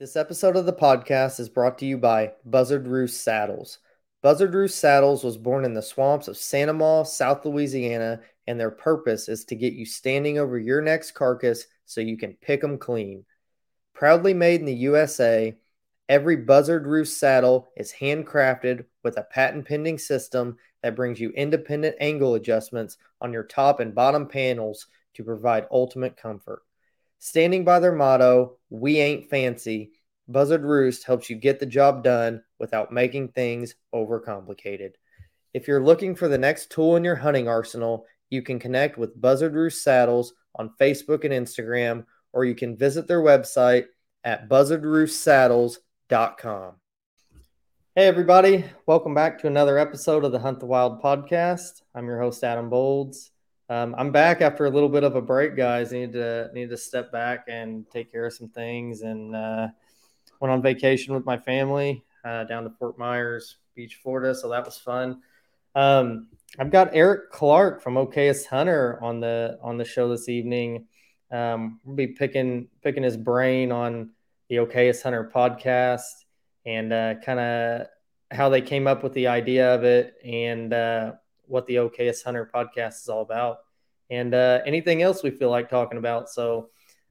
This episode of the podcast is brought to you by Buzzard Roost Saddles. Buzzard Roost Saddles was born in the swamps of Santa Maw, South Louisiana, and their purpose is to get you standing over your next carcass so you can pick them clean. Proudly made in the USA, every Buzzard Roost saddle is handcrafted with a patent pending system that brings you independent angle adjustments on your top and bottom panels to provide ultimate comfort. Standing by their motto, We Ain't Fancy, Buzzard Roost helps you get the job done without making things overcomplicated. If you're looking for the next tool in your hunting arsenal, you can connect with Buzzard Roost Saddles on Facebook and Instagram, or you can visit their website at buzzardroostsaddles.com. Hey, everybody. Welcome back to another episode of the Hunt the Wild podcast. I'm your host, Adam Bolds. Um, I'm back after a little bit of a break, guys. Need to need to step back and take care of some things, and uh, went on vacation with my family uh, down to Fort Myers Beach, Florida. So that was fun. Um, I've got Eric Clark from Okayest Hunter on the on the show this evening. Um, we'll be picking picking his brain on the Okayest Hunter podcast and uh, kind of how they came up with the idea of it and uh, what the Okayest Hunter podcast is all about, and uh, anything else we feel like talking about. So,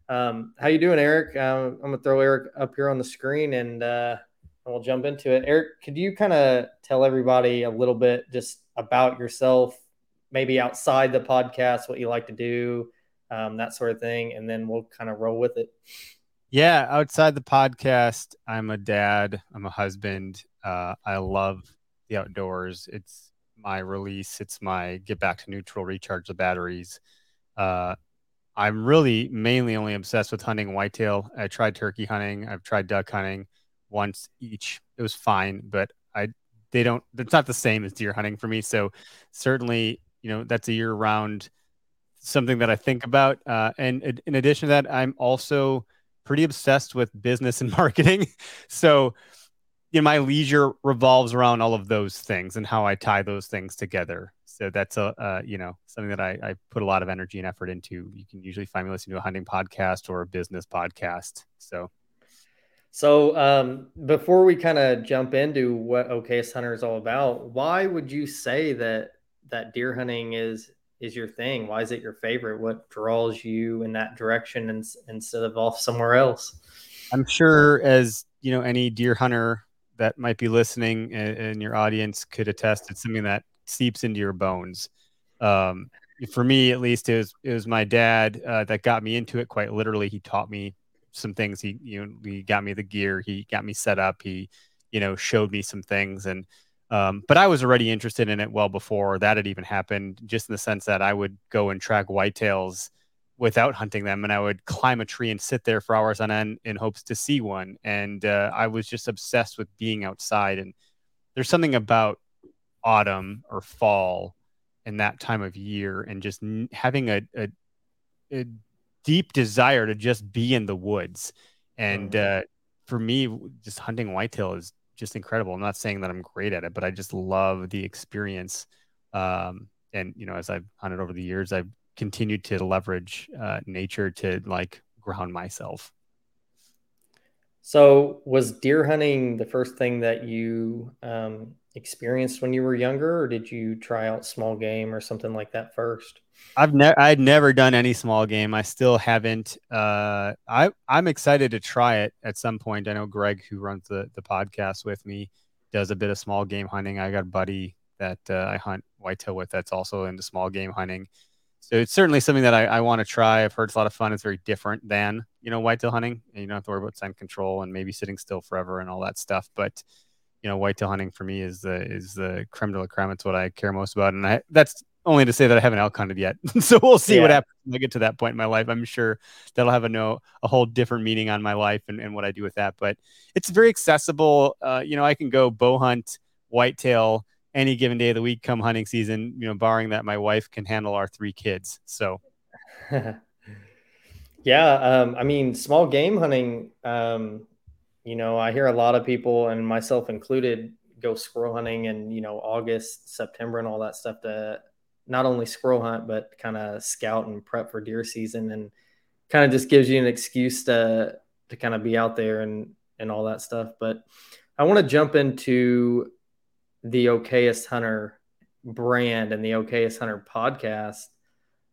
um, how you doing, Eric? Um, I'm gonna throw Eric up here on the screen, and uh, we'll jump into it. Eric, could you kind of tell everybody a little bit just about yourself, maybe outside the podcast, what you like to do, um, that sort of thing, and then we'll kind of roll with it. Yeah, outside the podcast, I'm a dad. I'm a husband. Uh, I love the outdoors. It's my release. It's my get back to neutral, recharge the batteries. Uh, I'm really mainly only obsessed with hunting whitetail. I tried turkey hunting. I've tried duck hunting once each. It was fine, but I they don't. It's not the same as deer hunting for me. So certainly, you know, that's a year round something that I think about. Uh, and in addition to that, I'm also pretty obsessed with business and marketing. So you know, my leisure revolves around all of those things and how I tie those things together. So that's a uh, you know something that I, I put a lot of energy and effort into. You can usually find me listening to a hunting podcast or a business podcast. So, so um, before we kind of jump into what Okayest Hunter is all about, why would you say that that deer hunting is is your thing? Why is it your favorite? What draws you in that direction in, instead of off somewhere else? I'm sure as you know any deer hunter that might be listening and, your audience could attest it's something that seeps into your bones. Um, for me, at least, it was it was my dad uh, that got me into it. Quite literally, he taught me some things. He you know he got me the gear. He got me set up. He you know showed me some things and. Um, but I was already interested in it well before that had even happened, just in the sense that I would go and track whitetails without hunting them and i would climb a tree and sit there for hours on end in hopes to see one and uh, i was just obsessed with being outside and there's something about autumn or fall and that time of year and just having a, a, a deep desire to just be in the woods and uh, for me just hunting whitetail is just incredible. I'm not saying that i'm great at it but i just love the experience um, and you know as i've hunted over the years i've continued to leverage uh, nature to like ground myself. So, was deer hunting the first thing that you um, experienced when you were younger, or did you try out small game or something like that first? I've never, I'd never done any small game. I still haven't. Uh, I, I'm excited to try it at some point. I know Greg, who runs the the podcast with me, does a bit of small game hunting. I got a buddy that uh, I hunt whitetail with that's also into small game hunting so it's certainly something that I, I want to try. I've heard it's a lot of fun. It's very different than you know whitetail hunting, and you don't have to worry about scent control and maybe sitting still forever and all that stuff. But you know, whitetail hunting for me is the is the creme de la creme. It's what I care most about, and I that's only to say that I haven't elk hunted yet. so we'll see yeah. what happens when I get to that point in my life. I'm sure that'll have a no a whole different meaning on my life and, and what I do with that. But it's very accessible. Uh, you know, I can go bow hunt whitetail any given day of the week come hunting season, you know, barring that my wife can handle our three kids. So, yeah, um, I mean, small game hunting, um, you know, I hear a lot of people, and myself included, go squirrel hunting and, you know, August, September, and all that stuff to not only squirrel hunt, but kind of scout and prep for deer season. And kind of just gives you an excuse to, to kind of be out there and and all that stuff. But I want to jump into the Okayest Hunter brand and the Okayest Hunter podcast.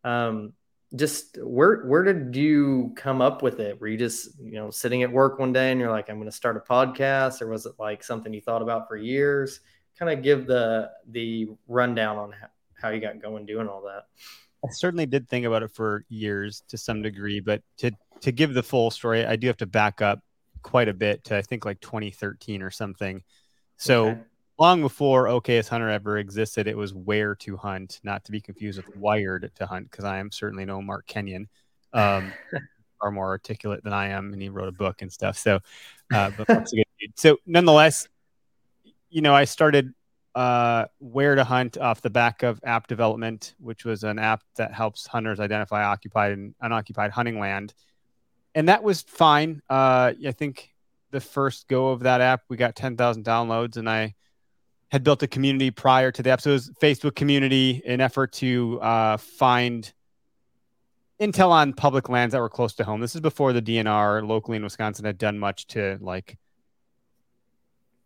Um, just where where did you come up with it? Were you just you know sitting at work one day and you're like, I'm going to start a podcast, or was it like something you thought about for years? Kind of give the the rundown on how, how you got going doing all that. I certainly did think about it for years to some degree, but to to give the full story, I do have to back up quite a bit to I think like 2013 or something. So okay. Long before Okayest Hunter ever existed, it was Where to Hunt, not to be confused with Wired to Hunt, because I am certainly no Mark Kenyon, um, far more articulate than I am, and he wrote a book and stuff. So, uh, but that's a good dude. So nonetheless, you know, I started uh, Where to Hunt off the back of app development, which was an app that helps hunters identify occupied and unoccupied hunting land and that was fine. Uh, I think the first go of that app, we got 10,000 downloads, and I had built a community prior to the app. So it was Facebook community in effort to uh, find intel on public lands that were close to home. This is before the DNR locally in Wisconsin had done much to like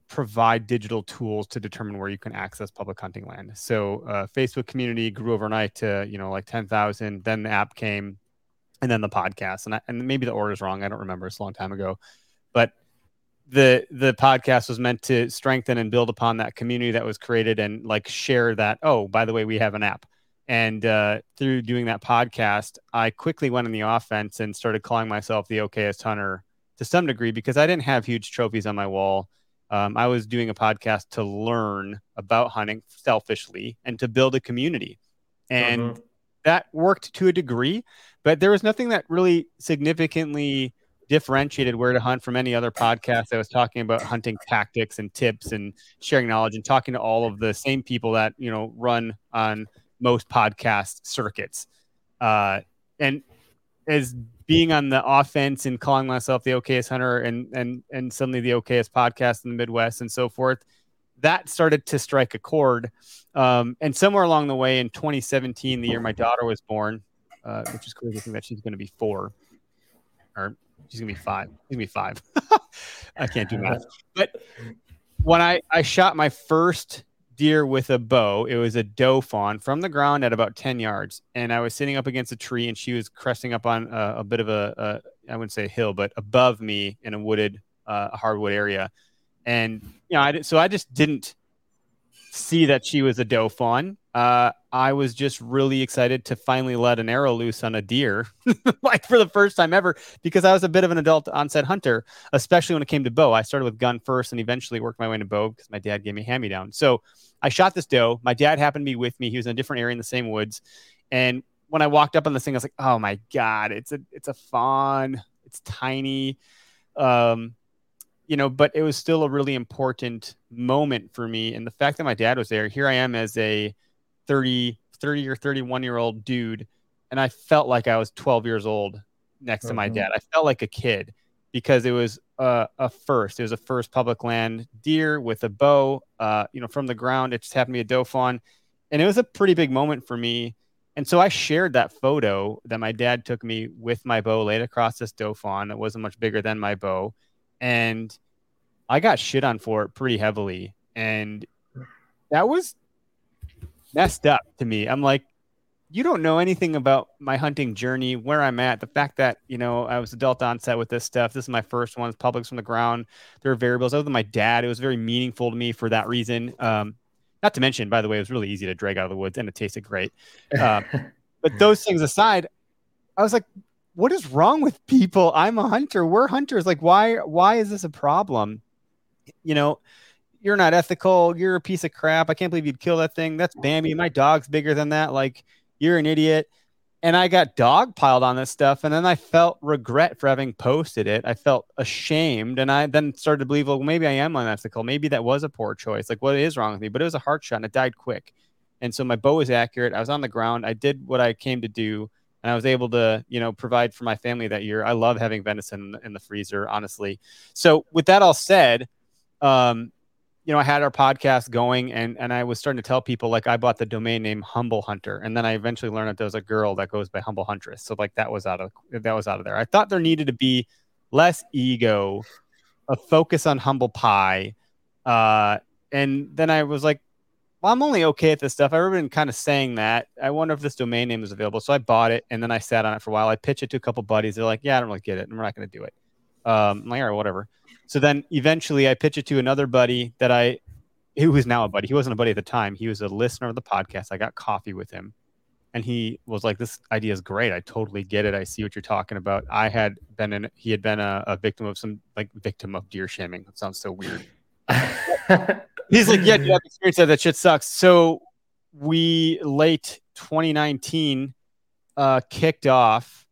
provide digital tools to determine where you can access public hunting land. So uh, Facebook community grew overnight to you know like 10,000. Then the app came and then the podcast. And I, and maybe the order is wrong. I don't remember. It's a long time ago, but the the podcast was meant to strengthen and build upon that community that was created and like share that. Oh, by the way, we have an app. And uh, through doing that podcast, I quickly went in the offense and started calling myself the okayest hunter to some degree because I didn't have huge trophies on my wall. Um, I was doing a podcast to learn about hunting selfishly and to build a community. And mm-hmm. that worked to a degree but there was nothing that really significantly differentiated where to hunt from any other podcast that was talking about hunting tactics and tips and sharing knowledge and talking to all of the same people that you know run on most podcast circuits. Uh, and as being on the offense and calling myself the okayest hunter and and and suddenly the okayest podcast in the midwest and so forth that started to strike a chord. Um, and somewhere along the way in 2017 the year my daughter was born uh, which is crazy to think that she's going to be four, or she's to be five. She's to be five. I can't do math. But when I I shot my first deer with a bow, it was a doe fawn from the ground at about ten yards, and I was sitting up against a tree, and she was cresting up on a, a bit of a, a I wouldn't say a hill, but above me in a wooded uh, hardwood area, and you know I so I just didn't see that she was a doe fawn uh, I was just really excited to finally let an arrow loose on a deer, like for the first time ever, because I was a bit of an adult onset hunter, especially when it came to bow. I started with gun first and eventually worked my way into bow because my dad gave me hand me down. So I shot this doe. My dad happened to be with me. He was in a different area in the same woods. And when I walked up on this thing, I was like, oh my God, it's a it's a fawn. It's tiny. Um, you know, but it was still a really important moment for me. And the fact that my dad was there, here I am as a 30, 30 or 31 year old dude. And I felt like I was 12 years old next mm-hmm. to my mm-hmm. dad. I felt like a kid because it was a, a first. It was a first public land deer with a bow, uh, you know, from the ground. It just happened to be a doe fawn. And it was a pretty big moment for me. And so I shared that photo that my dad took me with my bow laid across this doe fawn that wasn't much bigger than my bow. And I got shit on for it pretty heavily. And that was messed up to me. I'm like, you don't know anything about my hunting journey, where I'm at. The fact that you know I was adult onset with this stuff. This is my first one. It's publics from the ground. There are variables. Other than my dad, it was very meaningful to me for that reason. Um, not to mention, by the way, it was really easy to drag out of the woods and it tasted great. Uh, but those things aside, I was like, what is wrong with people? I'm a hunter. We're hunters. Like, why? Why is this a problem? You know, you're not ethical. You're a piece of crap. I can't believe you'd kill that thing. That's Bambi. My dog's bigger than that. Like, you're an idiot. And I got dog piled on this stuff. And then I felt regret for having posted it. I felt ashamed. And I then started to believe, well, maybe I am unethical. Maybe that was a poor choice. Like, what is wrong with me? But it was a heart shot and it died quick. And so my bow was accurate. I was on the ground. I did what I came to do. And I was able to, you know, provide for my family that year. I love having venison in the freezer, honestly. So with that all said, um, you know, I had our podcast going and and I was starting to tell people like I bought the domain name Humble Hunter. And then I eventually learned that there was a girl that goes by Humble Huntress. So like that was out of that was out of there. I thought there needed to be less ego, a focus on humble pie. Uh, and then I was like, well, I'm only okay at this stuff. I've been kind of saying that. I wonder if this domain name is available. So I bought it and then I sat on it for a while. I pitched it to a couple buddies. They're like, yeah, I don't really get it. And we're not going to do it. Um, I'm like, all right, whatever. So then eventually I pitched it to another buddy that I, who was now a buddy. He wasn't a buddy at the time. He was a listener of the podcast. I got coffee with him and he was like, this idea is great. I totally get it. I see what you're talking about. I had been in, he had been a, a victim of some like victim of deer shaming. That sounds so weird. He's like, yeah, have experience that. That shit sucks. So we late 2019 uh, kicked off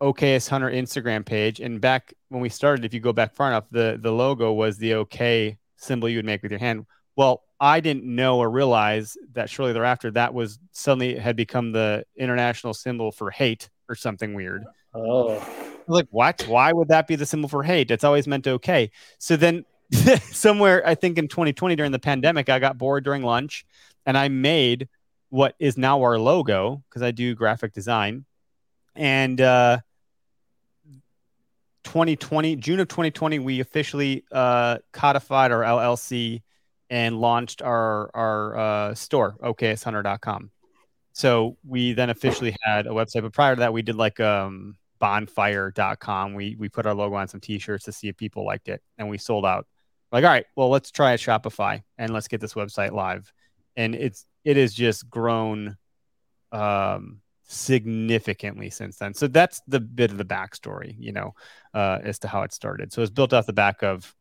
Okayest Hunter Instagram page, and back when we started, if you go back far enough, the the logo was the OK symbol you would make with your hand. Well, I didn't know or realize that shortly thereafter that was suddenly had become the international symbol for hate or something weird. Oh, like what? Why would that be the symbol for hate? It's always meant okay. So then somewhere I think in 2020 during the pandemic, I got bored during lunch and I made what is now our logo because I do graphic design. And uh, 2020, June of 2020, we officially uh, codified our LLC and launched our our uh, store, okayesthunter.com. So we then officially had a website, but prior to that, we did like um, bonfire.com. We we put our logo on some t-shirts to see if people liked it, and we sold out like all right well let's try a shopify and let's get this website live and it's it has just grown um significantly since then. So that's the bit of the backstory you know uh as to how it started. So it's built off the back of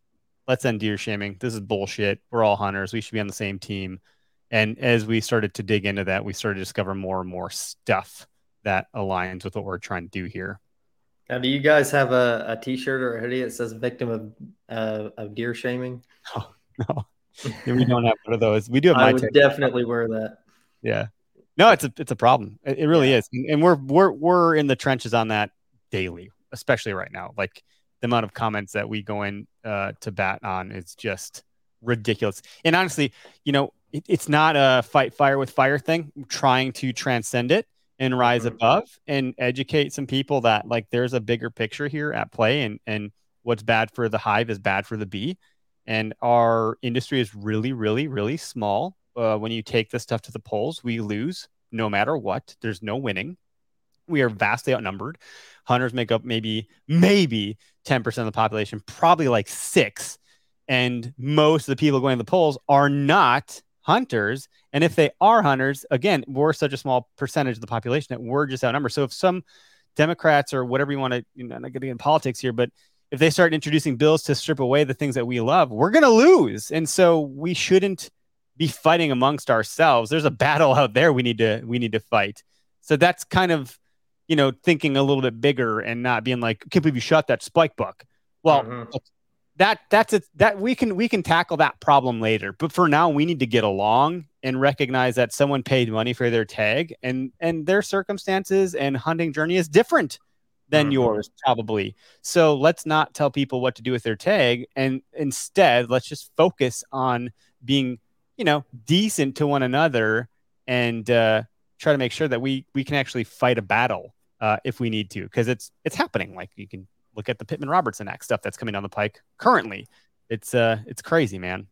let's end deer shaming. This is bullshit. We're all hunters. We should be on the same team. And as we started to dig into that we started to discover more and more stuff that aligns with what we're trying to do here. Now, do you guys have a, a T-shirt or a hoodie that says "victim of uh, of deer shaming"? Oh, no, we don't have one of those. We do have. I would definitely wear that. Yeah, no, it's a it's a problem. It, it really yeah. is, and we're we're we're in the trenches on that daily, especially right now. Like the amount of comments that we go in uh, to bat on is just ridiculous. And honestly, you know, it, it's not a fight fire with fire thing. I'm trying to transcend it and rise mm-hmm. above and educate some people that like there's a bigger picture here at play and and what's bad for the hive is bad for the bee and our industry is really really really small uh, when you take this stuff to the polls we lose no matter what there's no winning we are vastly outnumbered hunters make up maybe maybe 10% of the population probably like six and most of the people going to the polls are not hunters. And if they are hunters, again, we're such a small percentage of the population that we're just outnumbered. So if some Democrats or whatever you want to, you know, not getting in politics here, but if they start introducing bills to strip away the things that we love, we're going to lose. And so we shouldn't be fighting amongst ourselves. There's a battle out there we need to we need to fight. So that's kind of, you know, thinking a little bit bigger and not being like, can't believe you shot that spike buck. Well, mm-hmm that that's it that we can we can tackle that problem later but for now we need to get along and recognize that someone paid money for their tag and and their circumstances and hunting journey is different than mm-hmm. yours probably so let's not tell people what to do with their tag and instead let's just focus on being you know decent to one another and uh, try to make sure that we we can actually fight a battle uh, if we need to because it's it's happening like you can look at the Pittman Robertson Act stuff that's coming down the pike currently. It's uh it's crazy, man.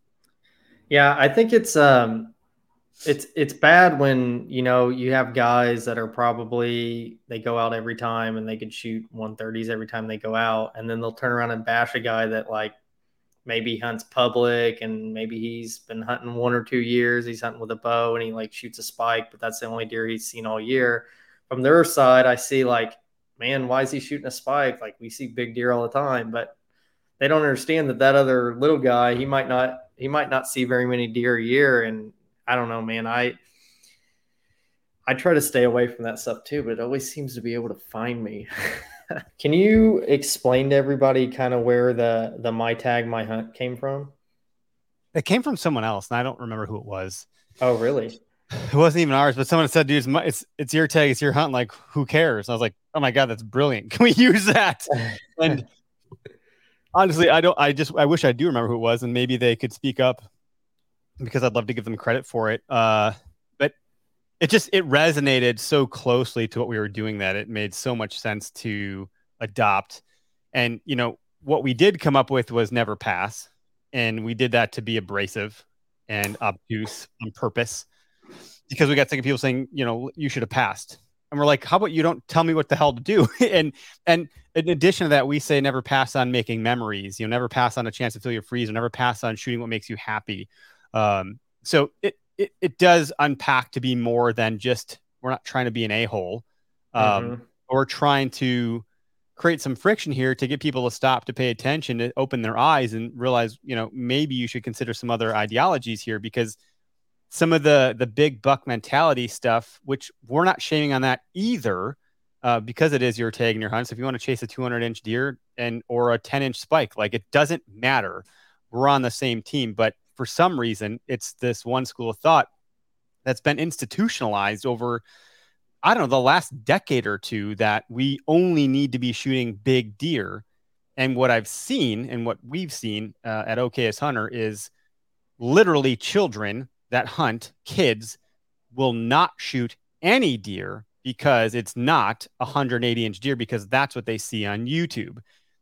Yeah, I think it's um it's it's bad when you know you have guys that are probably they go out every time and they can shoot 130s every time they go out and then they'll turn around and bash a guy that like maybe he hunts public and maybe he's been hunting one or two years he's hunting with a bow and he like shoots a spike but that's the only deer he's seen all year from their side i see like man, why is he shooting a spike? Like we see big deer all the time, but they don't understand that that other little guy, he might not, he might not see very many deer a year. And I don't know, man, I, I try to stay away from that stuff too, but it always seems to be able to find me. Can you explain to everybody kind of where the the my tag my hunt came from? It came from someone else, and I don't remember who it was. Oh, really? It wasn't even ours, but someone said, "Dude, it's, my, it's it's your tag, it's your hunt. Like, who cares?" And I was like, "Oh my god, that's brilliant! Can we use that?" and honestly, I don't. I just I wish I do remember who it was, and maybe they could speak up because I'd love to give them credit for it. Uh, it just it resonated so closely to what we were doing that it made so much sense to adopt. And you know what we did come up with was never pass, and we did that to be abrasive and obtuse on purpose because we got sick of people saying, you know, you should have passed. And we're like, how about you don't tell me what the hell to do? and and in addition to that, we say never pass on making memories. You know, never pass on a chance to feel your freeze, or never pass on shooting what makes you happy. Um, so it, it it does unpack to be more than just we're not trying to be an a hole, um, mm-hmm. or trying to create some friction here to get people to stop to pay attention to open their eyes and realize you know maybe you should consider some other ideologies here because some of the the big buck mentality stuff which we're not shaming on that either uh, because it is your tag and your hunt so if you want to chase a 200 inch deer and or a 10 inch spike like it doesn't matter we're on the same team but for some reason it's this one school of thought that's been institutionalized over I don't know, the last decade or two that we only need to be shooting big deer. And what I've seen and what we've seen uh, at Okayest Hunter is literally children that hunt, kids, will not shoot any deer because it's not a 180 inch deer because that's what they see on YouTube.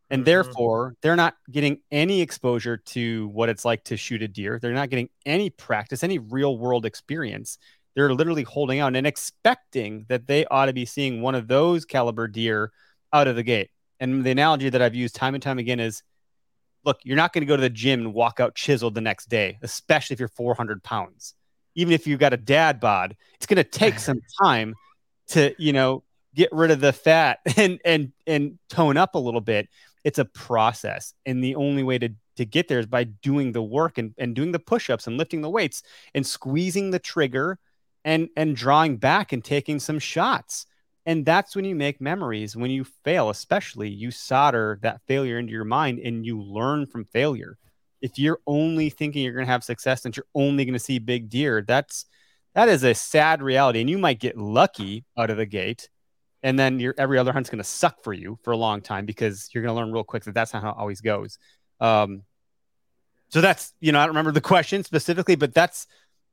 And mm-hmm. therefore, they're not getting any exposure to what it's like to shoot a deer. They're not getting any practice, any real world experience they're literally holding out and expecting that they ought to be seeing one of those caliber deer out of the gate. And the analogy that I've used time and time again is look, you're not going to go to the gym and walk out chiseled the next day, especially if you're 400 pounds. Even if you've got a dad bod, it's going to take some time to, you know, get rid of the fat and and and tone up a little bit. It's a process. And the only way to to get there is by doing the work and, and doing the push-ups and lifting the weights and squeezing the trigger and and drawing back and taking some shots. And that's when you make memories when you fail especially you solder that failure into your mind and you learn from failure. If you're only thinking you're going to have success and you're only going to see big deer that's that is a sad reality. And you might get lucky out of the gate and then your every other hunt's going to suck for you for a long time because you're going to learn real quick that that's not how it always goes um, so that's you know i don't remember the question specifically but that's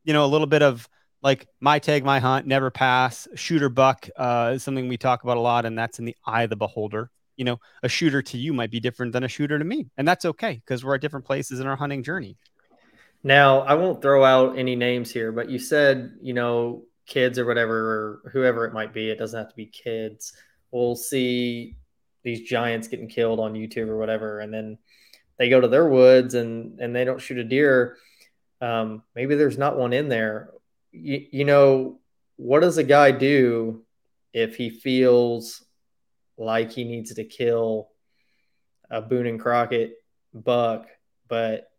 you know a little bit of like my tag, my hunt, never pass, shooter buck uh, is something we talk about a lot, and that's in the eye of the beholder. You know, a shooter to you might be different than a shooter to me, and that's okay because we're at different places in our hunting journey. Now, I won't throw out any names here, but you said, you know, kids or whatever, or whoever it might be, it doesn't have to be kids, We'll see these giants getting killed on YouTube or whatever, and then they go to their woods and and they don't shoot a deer. Um, maybe there's not one in there you, you know, what does a guy do if he feels like he needs to kill a Boone and Crockett buck, but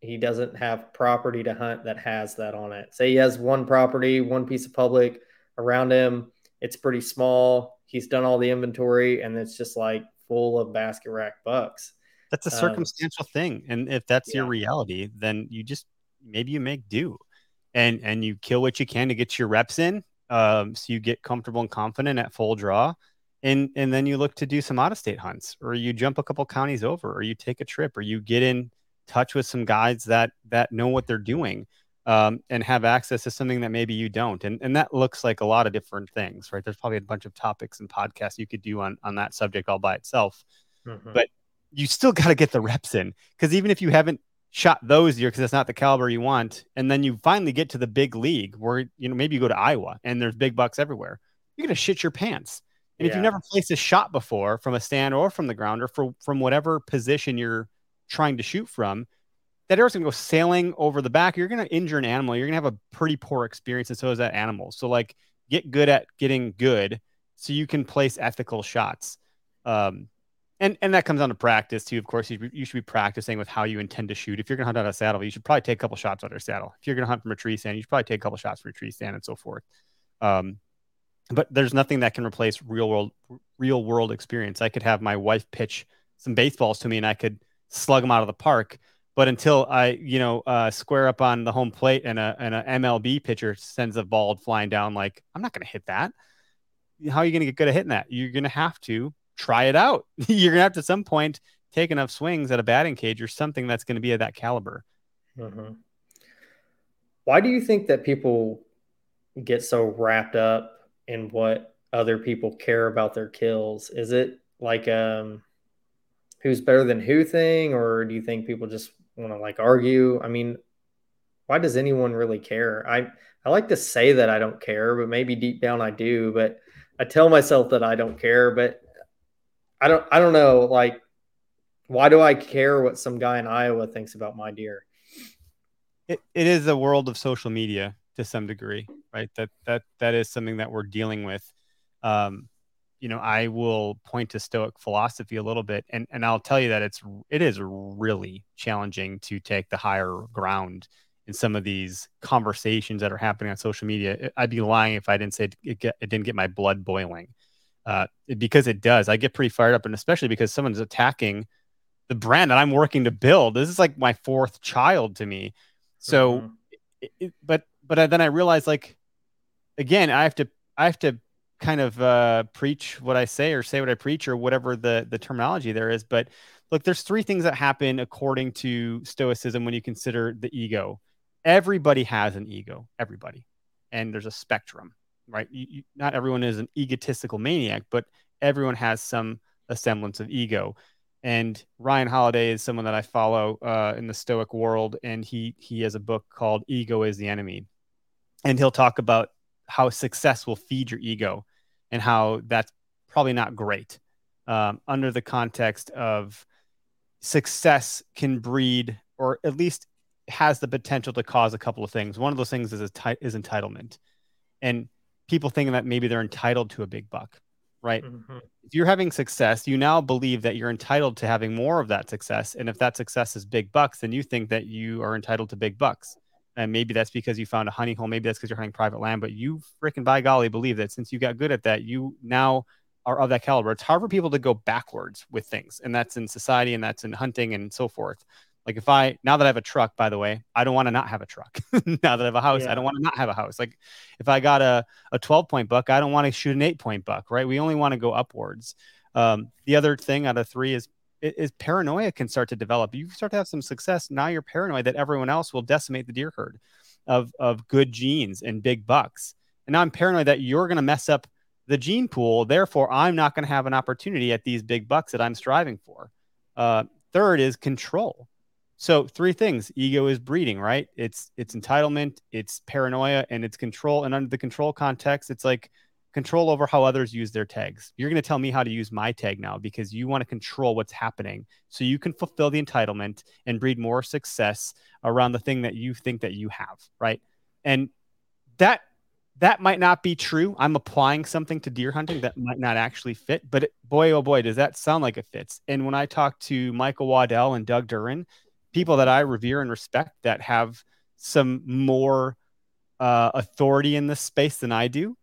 he doesn't have property to hunt that has that on it? Say he has one property, one piece of public around him, it's pretty small. He's done all the inventory and it's just like full of basket rack bucks. That's a um, circumstantial um, thing. And if that's yeah. your reality, then you just maybe you make do and and you kill what you can to get your reps in um, so you get comfortable and confident at full draw and and then you look to do some out of state hunts or you jump a couple counties over or you take a trip or you get in touch with some guides that that know what they're doing um, and have access to something that maybe you don't and and that looks like a lot of different things right there's probably a bunch of topics and podcasts you could do on on that subject all by itself mm-hmm. but you still got to get the reps in because even if you haven't shot those year because it's not the caliber you want, and then you finally get to the big league where you know maybe you go to Iowa and there's big bucks everywhere, you're gonna shit your pants. And yeah. if you've never placed a shot before from a stand or from the ground or for, from whatever position you're trying to shoot from, that arrow's gonna go sailing over the back. You're gonna injure an animal. You're gonna have a pretty poor experience, and so is that animal. So like, get good at getting good so you can place ethical shots. Um, and and that comes down to practice too. Of course, you, you should be practicing with how you intend to shoot. If you're to hunt out a saddle, you should probably take a couple shots out of a saddle. If you're to hunt from a tree stand, you should probably take a couple shots from a tree stand and so forth. Um, but there's nothing that can replace real world real world experience. I could have my wife pitch some baseballs to me, and I could slug them out of the park. But until I, you know, uh, square up on the home plate and a and a MLB pitcher sends a ball flying down, like I'm not going to hit that. How are you going to get good at hitting that? You're going to have to try it out. You're gonna have to some point take enough swings at a batting cage or something that's going to be of that caliber. Mm-hmm. Why do you think that people get so wrapped up in what other people care about their kills? Is it like um who's better than who thing, or do you think people just want to like argue? I mean, why does anyone really care? I I like to say that I don't care, but maybe deep down I do. But I tell myself that I don't care, but I don't I don't know. Like, why do I care what some guy in Iowa thinks about my deer? It, it is a world of social media to some degree, right? That that that is something that we're dealing with. Um, you know, I will point to Stoic philosophy a little bit, and and I'll tell you that it's it is really challenging to take the higher ground in some of these conversations that are happening on social media. I'd be lying if I didn't say it, get, it didn't get my blood boiling, uh, because it does. I get pretty fired up, and especially because someone's attacking the brand that I'm working to build. This is like my fourth child to me. So, mm-hmm. it, but but then I realized like, again, I have to I have to kind of uh, preach what I say or say what I preach or whatever the the terminology there is. But look, there's three things that happen according to Stoicism when you consider the ego. Everybody has an ego, everybody, and there's a spectrum, right? You, you, not everyone is an egotistical maniac, but everyone has some a semblance of ego. And Ryan Holiday is someone that I follow uh, in the Stoic world, and he he has a book called "Ego Is the Enemy," and he'll talk about how success will feed your ego and how that's probably not great um, under the context of success can breed or at least has the potential to cause a couple of things. One of those things is is entitlement, and people thinking that maybe they're entitled to a big buck, right? Mm-hmm. If you're having success, you now believe that you're entitled to having more of that success, and if that success is big bucks, then you think that you are entitled to big bucks and maybe that's because you found a honey hole. Maybe that's because you're hunting private land. But you freaking by golly believe that since you got good at that, you now are of that caliber. It's hard for people to go backwards with things, and that's in society, and that's in hunting, and so forth. Like if I now that I have a truck, by the way, I don't want to not have a truck. now that I have a house, yeah. I don't want to not have a house. Like if I got a a 12 point buck, I don't want to shoot an eight point buck, right? We only want to go upwards. Um, the other thing out of three is is paranoia can start to develop. You start to have some success. Now you're paranoid that everyone else will decimate the deer herd of, of good genes and big bucks. And now I'm paranoid that you're going to mess up the gene pool. Therefore, I'm not going to have an opportunity at these big bucks that I'm striving for. Uh, third is control. So three things: ego is breeding, right? It's it's entitlement, it's paranoia, and it's control. And under the control context, it's like control over how others use their tags. You're going to tell me how to use my tag now because you want to control what's happening so you can fulfill the entitlement and breed more success around the thing that you think that you have, right? And that that might not be true. I'm applying something to deer hunting that might not actually fit, but it, boy, oh boy, does that sound like it fits. And when I talk to Michael Waddell and Doug Duren, people that I revere and respect that have some more uh, authority in this space than I do,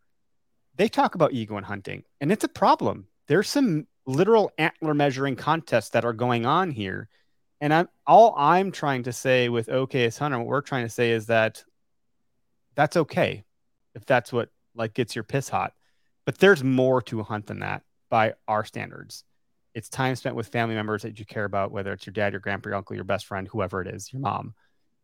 they talk about ego and hunting, and it's a problem. There's some literal antler measuring contests that are going on here. And I'm all I'm trying to say with Okayest Hunter, what we're trying to say is that that's okay if that's what like gets your piss hot. But there's more to a hunt than that by our standards. It's time spent with family members that you care about, whether it's your dad, your grandpa, your uncle, your best friend, whoever it is, your mom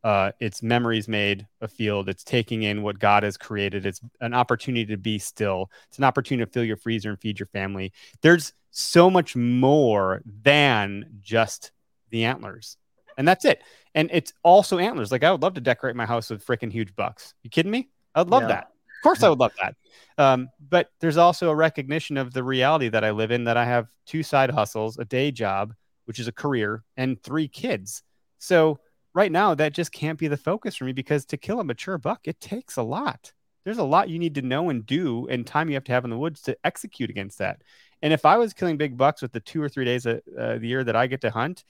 uh, it's memories made a field. It's taking in what God has created. It's an opportunity to be still. It's an opportunity to fill your freezer and feed your family. There's so much more than just the antlers, and that's it. And it's also antlers. Like I would love to decorate my house with freaking huge bucks. You kidding me? I'd love yeah. that. Of course, I would love that. Um, but there's also a recognition of the reality that I live in. That I have two side hustles, a day job, which is a career, and three kids. So right now that just can't be the focus for me because to kill a mature buck, it takes a lot. There's a lot you need to know and do and time you have to have in the woods to execute against that. And if I was killing big bucks with the two or three days of uh, the year that I get to hunt,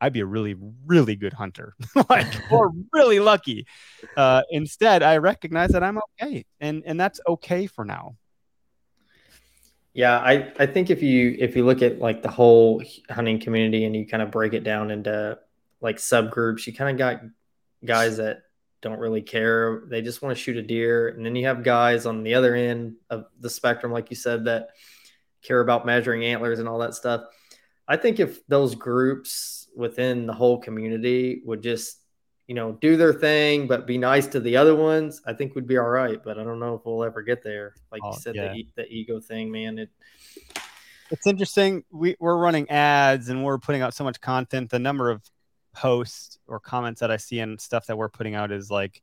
I'd be a really, really good hunter, like or really lucky. Uh, instead, I recognize that I'm okay, and and that's okay for now. Yeah, I I think if you if you look at like the whole hunting community and you kind of break it down into like subgroups. You kind of got guys that don't really care. They just want to shoot a deer. And then you have guys on the other end of the spectrum, like you said, that care about measuring antlers and all that stuff. I think if those groups within the whole community would just, you know, do their thing, but be nice to the other ones, I think we'd be all right. But I don't know if we'll ever get there. Like oh, you said, yeah. the, the ego thing, man. It it's interesting. We we're running ads and we're putting out so much content. The number of posts or comments that I see and stuff that we're putting out is like,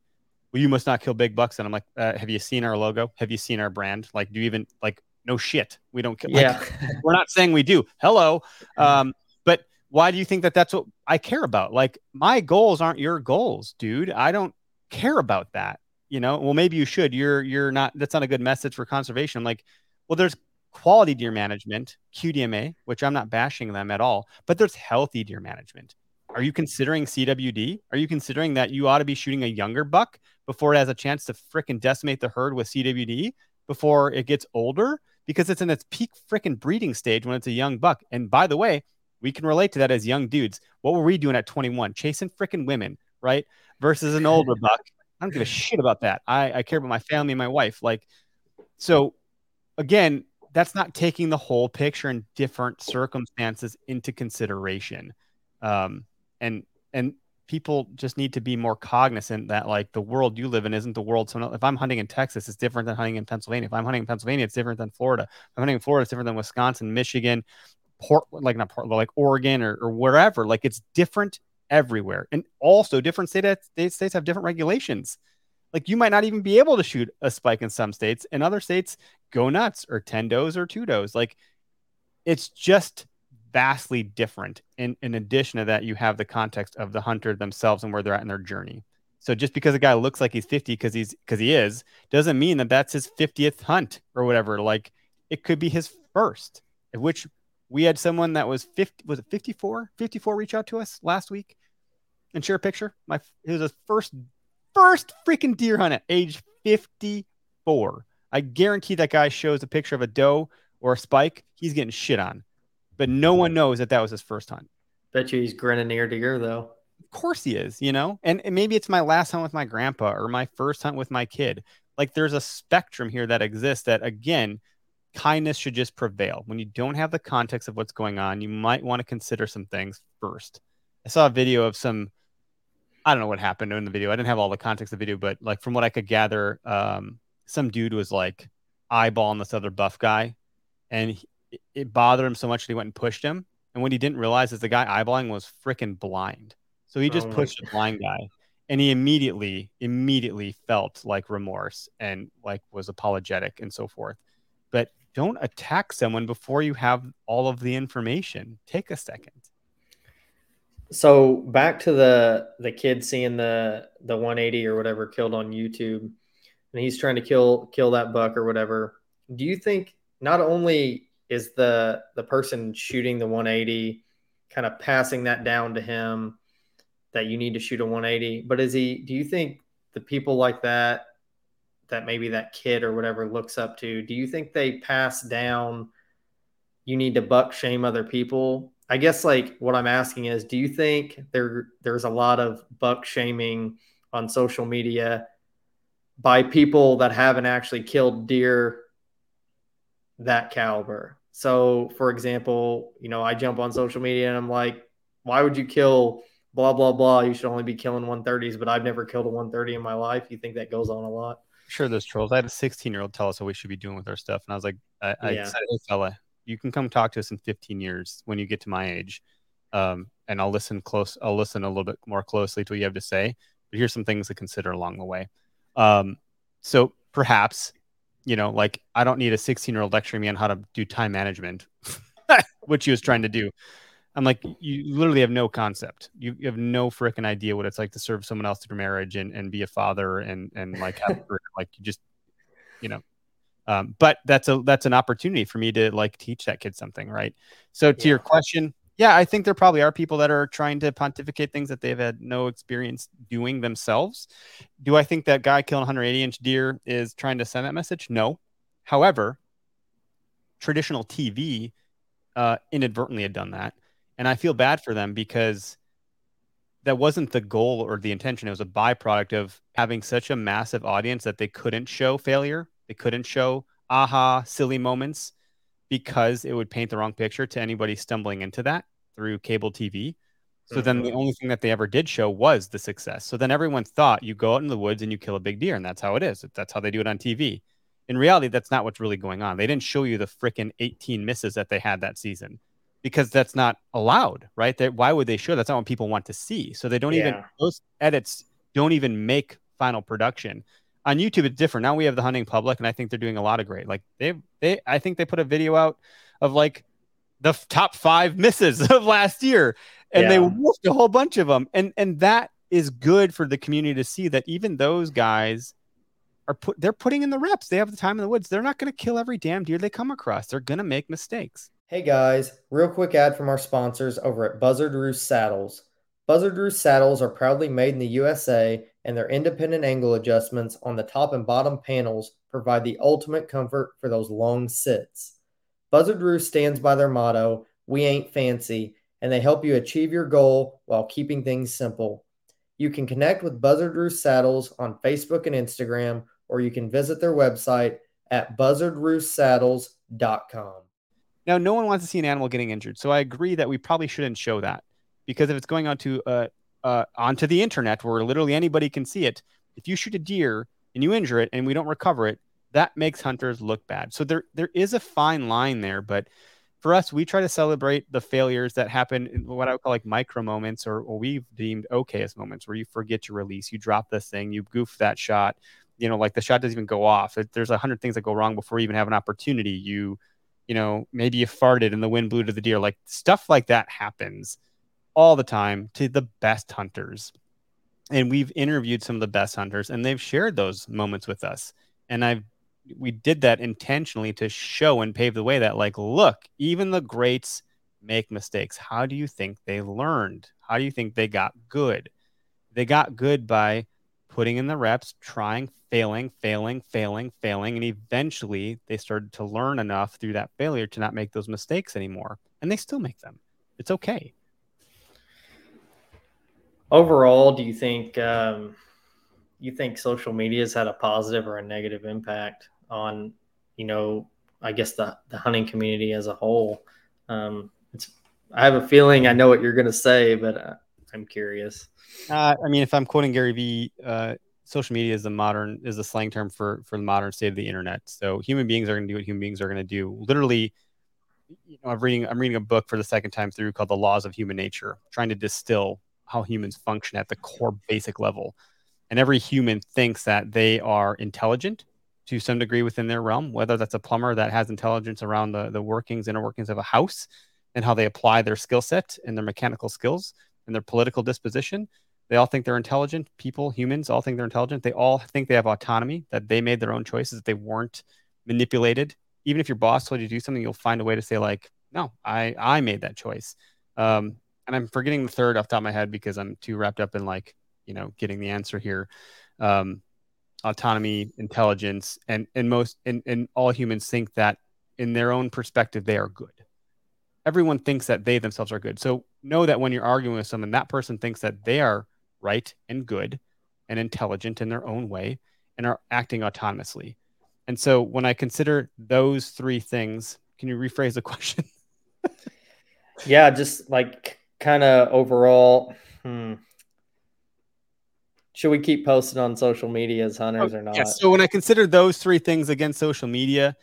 "Well, you must not kill big bucks." And I'm like, uh, "Have you seen our logo? Have you seen our brand? Like, do you even like? No shit, we don't kill. Yeah, like, we're not saying we do. Hello, um, but why do you think that that's what I care about? Like, my goals aren't your goals, dude. I don't care about that. You know, well, maybe you should. You're you're not. That's not a good message for conservation. I'm like, well, there's quality deer management, QDMA, which I'm not bashing them at all, but there's healthy deer management. Are you considering CWD? Are you considering that you ought to be shooting a younger buck before it has a chance to fricking decimate the herd with CWD before it gets older? Because it's in its peak fricking breeding stage when it's a young buck. And by the way, we can relate to that as young dudes. What were we doing at 21? Chasing fricking women, right? Versus an older buck. I don't give a shit about that. I, I care about my family and my wife. Like, so again, that's not taking the whole picture and different circumstances into consideration. Um, and and people just need to be more cognizant that like the world you live in isn't the world. So if I'm hunting in Texas, it's different than hunting in Pennsylvania. If I'm hunting in Pennsylvania, it's different than Florida. If I'm hunting in Florida, it's different than Wisconsin, Michigan, Port, like not Portland, like Oregon or, or wherever. Like it's different everywhere, and also different state, states have different regulations. Like you might not even be able to shoot a spike in some states. In other states, go nuts or 10 does or two does. Like it's just vastly different. In in addition to that, you have the context of the hunter themselves and where they're at in their journey. So just because a guy looks like he's 50 because he's because he is doesn't mean that that's his 50th hunt or whatever. Like it could be his first, which we had someone that was 50 was it 54 54 reach out to us last week and share a picture. My it was his first first freaking deer hunt at age 54. I guarantee that guy shows a picture of a doe or a spike, he's getting shit on. But no one knows that that was his first hunt. Bet you he's grinning ear to ear though. Of course he is, you know? And, and maybe it's my last hunt with my grandpa or my first hunt with my kid. Like there's a spectrum here that exists that again, kindness should just prevail. When you don't have the context of what's going on, you might want to consider some things first. I saw a video of some I don't know what happened in the video. I didn't have all the context of the video, but like from what I could gather, um, some dude was like eyeballing this other buff guy, and he, it bothered him so much that he went and pushed him. And what he didn't realize is the guy eyeballing was freaking blind. So he just oh pushed the blind guy, and he immediately, immediately felt like remorse and like was apologetic and so forth. But don't attack someone before you have all of the information. Take a second. So back to the the kid seeing the the 180 or whatever killed on YouTube, and he's trying to kill kill that buck or whatever. Do you think not only is the the person shooting the 180 kind of passing that down to him that you need to shoot a 180, but is he? Do you think the people like that that maybe that kid or whatever looks up to, do you think they pass down? You need to buck shame other people I guess like what I'm asking is, do you think there there's a lot of buck shaming on social media by people that haven't actually killed deer that caliber? So, for example, you know, I jump on social media and I'm like, why would you kill blah blah blah? You should only be killing 130s, but I've never killed a 130 in my life. You think that goes on a lot? Sure, there's trolls. I had a 16 year old tell us what we should be doing with our stuff, and I was like, I, I yeah. said, hey fella, you can come talk to us in 15 years when you get to my age. Um, and I'll listen close. I'll listen a little bit more closely to what you have to say. But here's some things to consider along the way. Um, so perhaps, you know, like I don't need a 16 year old lecturing me on how to do time management, which he was trying to do. I'm like, you literally have no concept. You, you have no freaking idea what it's like to serve someone else through marriage and, and be a father and, and like, have, a career. like you just, you know, um, but that's a that's an opportunity for me to like teach that kid something, right? So to yeah. your question, yeah, I think there probably are people that are trying to pontificate things that they've had no experience doing themselves. Do I think that guy killing 180 inch deer is trying to send that message? No. However, traditional TV uh, inadvertently had done that, and I feel bad for them because that wasn't the goal or the intention. It was a byproduct of having such a massive audience that they couldn't show failure they couldn't show aha silly moments because it would paint the wrong picture to anybody stumbling into that through cable TV. So mm-hmm. then the only thing that they ever did show was the success. So then everyone thought you go out in the woods and you kill a big deer, and that's how it is. That's how they do it on TV. In reality, that's not what's really going on. They didn't show you the freaking 18 misses that they had that season because that's not allowed, right? They, why would they show? That's not what people want to see. So they don't yeah. even those edits don't even make final production. On YouTube, it's different. Now we have the hunting public, and I think they're doing a lot of great. Like they, they, I think they put a video out of like the top five misses of last year, and yeah. they wolfed a whole bunch of them, and and that is good for the community to see that even those guys are put, they're putting in the reps. They have the time in the woods. They're not going to kill every damn deer they come across. They're going to make mistakes. Hey guys, real quick ad from our sponsors over at Buzzard Roost Saddles. Buzzard Roost saddles are proudly made in the USA, and their independent angle adjustments on the top and bottom panels provide the ultimate comfort for those long sits. Buzzard Roost stands by their motto, We Ain't Fancy, and they help you achieve your goal while keeping things simple. You can connect with Buzzard Roost Saddles on Facebook and Instagram, or you can visit their website at buzzardroostsaddles.com. Now, no one wants to see an animal getting injured, so I agree that we probably shouldn't show that because if it's going onto uh, uh, onto the internet where literally anybody can see it, if you shoot a deer and you injure it and we don't recover it, that makes hunters look bad. So there there is a fine line there, but for us, we try to celebrate the failures that happen in what I would call like micro moments or, or we've deemed okayest moments where you forget to release, you drop this thing, you goof that shot, you know, like the shot doesn't even go off. There's a hundred things that go wrong before you even have an opportunity. You, you know, maybe you farted and the wind blew to the deer. Like stuff like that happens all the time to the best hunters. And we've interviewed some of the best hunters and they've shared those moments with us. And I've we did that intentionally to show and pave the way that like look, even the greats make mistakes. How do you think they learned? How do you think they got good? They got good by putting in the reps, trying, failing, failing, failing, failing, and eventually they started to learn enough through that failure to not make those mistakes anymore. And they still make them. It's okay. Overall, do you think um, you think social media has had a positive or a negative impact on, you know, I guess the the hunting community as a whole? Um, it's I have a feeling I know what you're going to say, but uh, I'm curious. Uh, I mean, if I'm quoting Gary Vee, uh, social media is the modern is the slang term for for the modern state of the internet. So human beings are going to do what human beings are going to do. Literally, you know, I'm reading I'm reading a book for the second time through called The Laws of Human Nature, trying to distill how humans function at the core basic level. And every human thinks that they are intelligent to some degree within their realm, whether that's a plumber that has intelligence around the, the workings, inner workings of a house and how they apply their skill set and their mechanical skills and their political disposition. They all think they're intelligent. People, humans, all think they're intelligent. They all think they have autonomy, that they made their own choices, that they weren't manipulated. Even if your boss told you to do something, you'll find a way to say, like, no, I, I made that choice. Um, and I'm forgetting the third off the top of my head because I'm too wrapped up in like, you know, getting the answer here. Um, autonomy, intelligence, and and most and, and all humans think that in their own perspective they are good. Everyone thinks that they themselves are good. So know that when you're arguing with someone, that person thinks that they are right and good and intelligent in their own way and are acting autonomously. And so when I consider those three things, can you rephrase the question? yeah, just like kind of overall, hmm, should we keep posting on social media as oh, hunters oh, or not? Yes. So when I consider those three things against social media,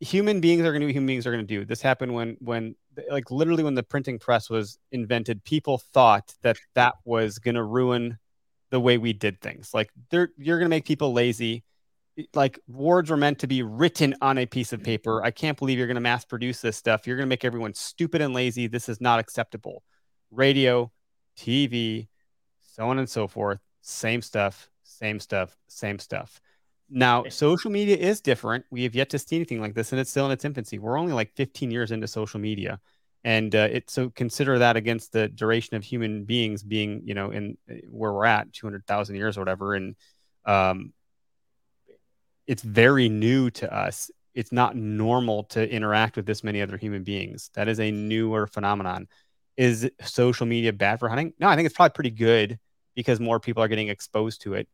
human beings are going to do human beings are going to do. This happened when when like literally when the printing press was invented, people thought that that was going to ruin the way we did things. Like they're you're going to make people lazy. Like words were meant to be written on a piece of paper. I can't believe you're going to mass produce this stuff. You're going to make everyone stupid and lazy. This is not acceptable. Radio, TV, so on and so forth. Same stuff, same stuff, same stuff. Now, social media is different. We have yet to see anything like this, and it's still in its infancy. We're only like 15 years into social media, and uh, it so consider that against the duration of human beings being, you know, in uh, where we're at 200,000 years or whatever, and um, it's very new to us. It's not normal to interact with this many other human beings. That is a newer phenomenon. Is social media bad for hunting? No, I think it's probably pretty good because more people are getting exposed to it.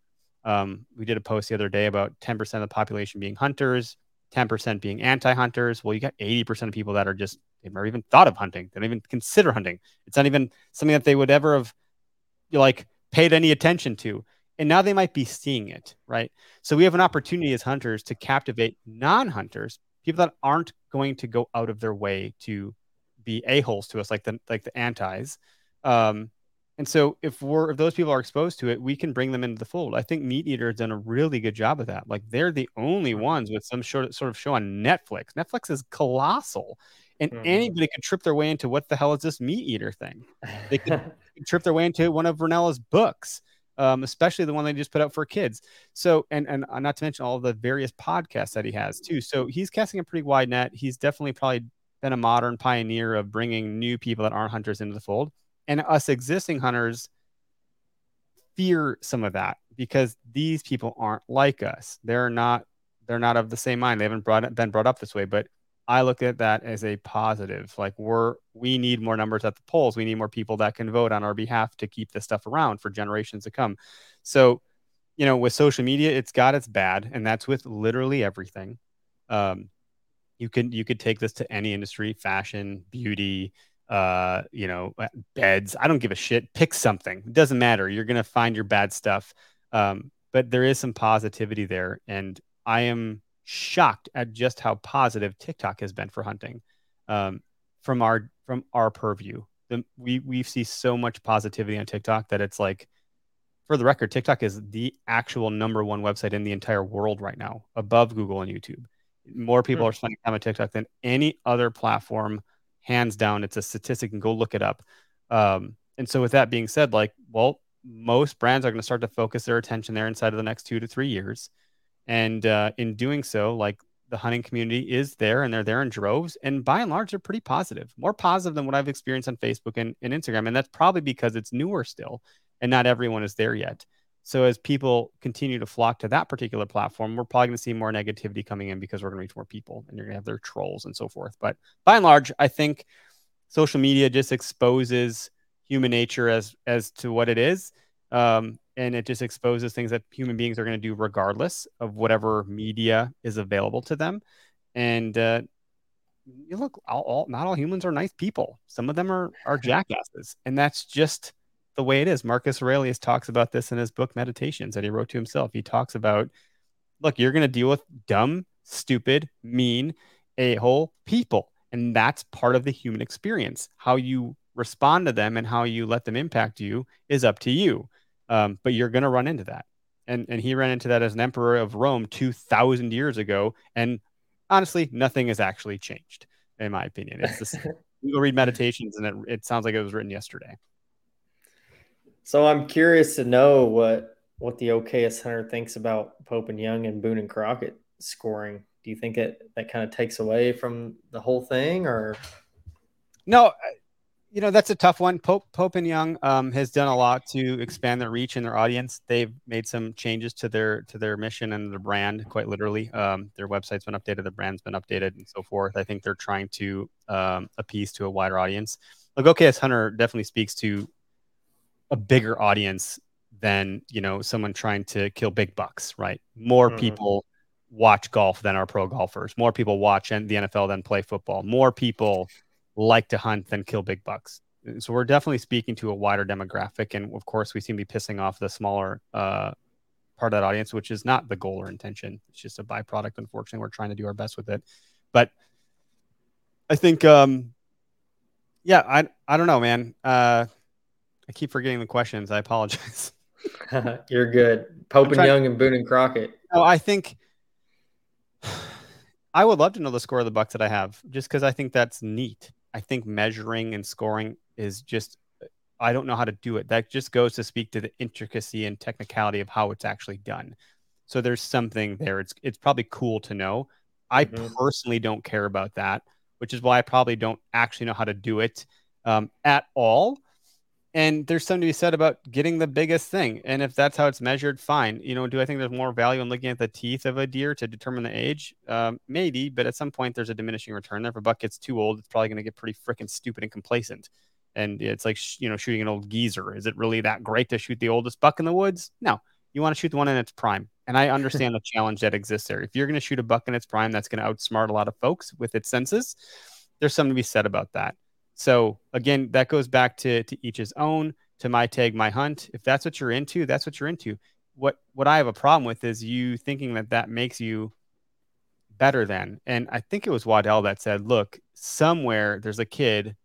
Um, we did a post the other day about 10% of the population being hunters, 10% being anti-hunters. Well, you got 80% of people that are just they've never even thought of hunting. They don't even consider hunting. It's not even something that they would ever have like paid any attention to. and now they might be seeing it, right? So we have an opportunity as hunters to captivate non-hunters, people that aren't going to go out of their way to be a-holes to us like the like the antis. Um, and so if we're if those people are exposed to it, we can bring them into the fold. I think Meat Eater has done a really good job of that. Like they're the only mm-hmm. ones with some sort of, sort of show on Netflix. Netflix is colossal. And mm-hmm. anybody could trip their way into what the hell is this Meat Eater thing? They could trip their way into one of Rinella's books, um, especially the one they just put out for kids. So, and and uh, not to mention all the various podcasts that he has too. So he's casting a pretty wide net. He's definitely probably been a modern pioneer of bringing new people that aren't hunters into the fold and us existing hunters fear some of that because these people aren't like us. They're not they're not of the same mind. They haven't brought been brought up this way, but I look at that as a positive. Like we're we need more numbers at the polls. We need more people that can vote on our behalf to keep this stuff around for generations to come. So, you know, with social media, it's got its bad, and that's with literally everything. Um, you can you could take this to any industry, fashion, beauty, uh, you know, uh, beds. I don't give a shit. Pick something. It doesn't matter. You're gonna find your bad stuff. Um, but there is some positivity there, and I am shocked at just how positive TikTok has been for hunting. Um, from our from our purview, the, we we see so much positivity on TikTok that it's like, for the record, TikTok is the actual number one website in the entire world right now, above Google and YouTube. More people mm. are spending time on TikTok than any other platform hands down. It's a statistic and go look it up. Um, and so with that being said, like, well, most brands are going to start to focus their attention there inside of the next two to three years. And uh, in doing so, like the hunting community is there and they're there in droves. And by and large, they're pretty positive, more positive than what I've experienced on Facebook and, and Instagram. And that's probably because it's newer still and not everyone is there yet. So as people continue to flock to that particular platform, we're probably going to see more negativity coming in because we're going to reach more people and you're going to have their trolls and so forth. But by and large, I think social media just exposes human nature as as to what it is. Um, and it just exposes things that human beings are going to do regardless of whatever media is available to them. And uh, you look, all, all, not all humans are nice people. Some of them are are jackasses, and that's just the way it is. Marcus Aurelius talks about this in his book Meditations that he wrote to himself. He talks about, look, you're going to deal with dumb, stupid, mean, a hole people. And that's part of the human experience. How you respond to them and how you let them impact you is up to you. Um, but you're going to run into that. And, and he ran into that as an emperor of Rome 2,000 years ago. And honestly, nothing has actually changed, in my opinion. It's the same. you go read Meditations, and it, it sounds like it was written yesterday. So I'm curious to know what what the okayest hunter thinks about Pope and Young and Boone and Crockett scoring. Do you think it that kind of takes away from the whole thing, or no? You know that's a tough one. Pope Pope and Young um, has done a lot to expand their reach and their audience. They've made some changes to their to their mission and their brand, quite literally. Um, their website's been updated, their brand's been updated, and so forth. I think they're trying to um, appease to a wider audience. Like Okayest Hunter definitely speaks to a bigger audience than you know someone trying to kill big bucks right? More mm-hmm. people watch golf than are pro golfers. More people watch the nfl than play football. More people like to hunt than kill big bucks. So we're definitely speaking to a wider demographic and of course we seem to be pissing off the smaller uh, part of that audience which is not the goal or intention. It's just a byproduct unfortunately. We're trying to do our best with it. But i think um yeah i i don't know man. Uh I keep forgetting the questions. I apologize. You're good. Pope and Young and Boone and Crockett. No, I think I would love to know the score of the bucks that I have, just because I think that's neat. I think measuring and scoring is just I don't know how to do it. That just goes to speak to the intricacy and technicality of how it's actually done. So there's something there. It's it's probably cool to know. I mm-hmm. personally don't care about that, which is why I probably don't actually know how to do it um, at all. And there's something to be said about getting the biggest thing. And if that's how it's measured, fine. You know, do I think there's more value in looking at the teeth of a deer to determine the age? Um, maybe, but at some point there's a diminishing return there. If a buck gets too old, it's probably going to get pretty freaking stupid and complacent. And it's like, you know, shooting an old geezer. Is it really that great to shoot the oldest buck in the woods? No. You want to shoot the one in its prime. And I understand the challenge that exists there. If you're going to shoot a buck in its prime, that's going to outsmart a lot of folks with its senses. There's something to be said about that. So again, that goes back to to each his own, to my tag, my hunt. If that's what you're into, that's what you're into. what what I have a problem with is you thinking that that makes you better than. And I think it was Waddell that said, "Look, somewhere there's a kid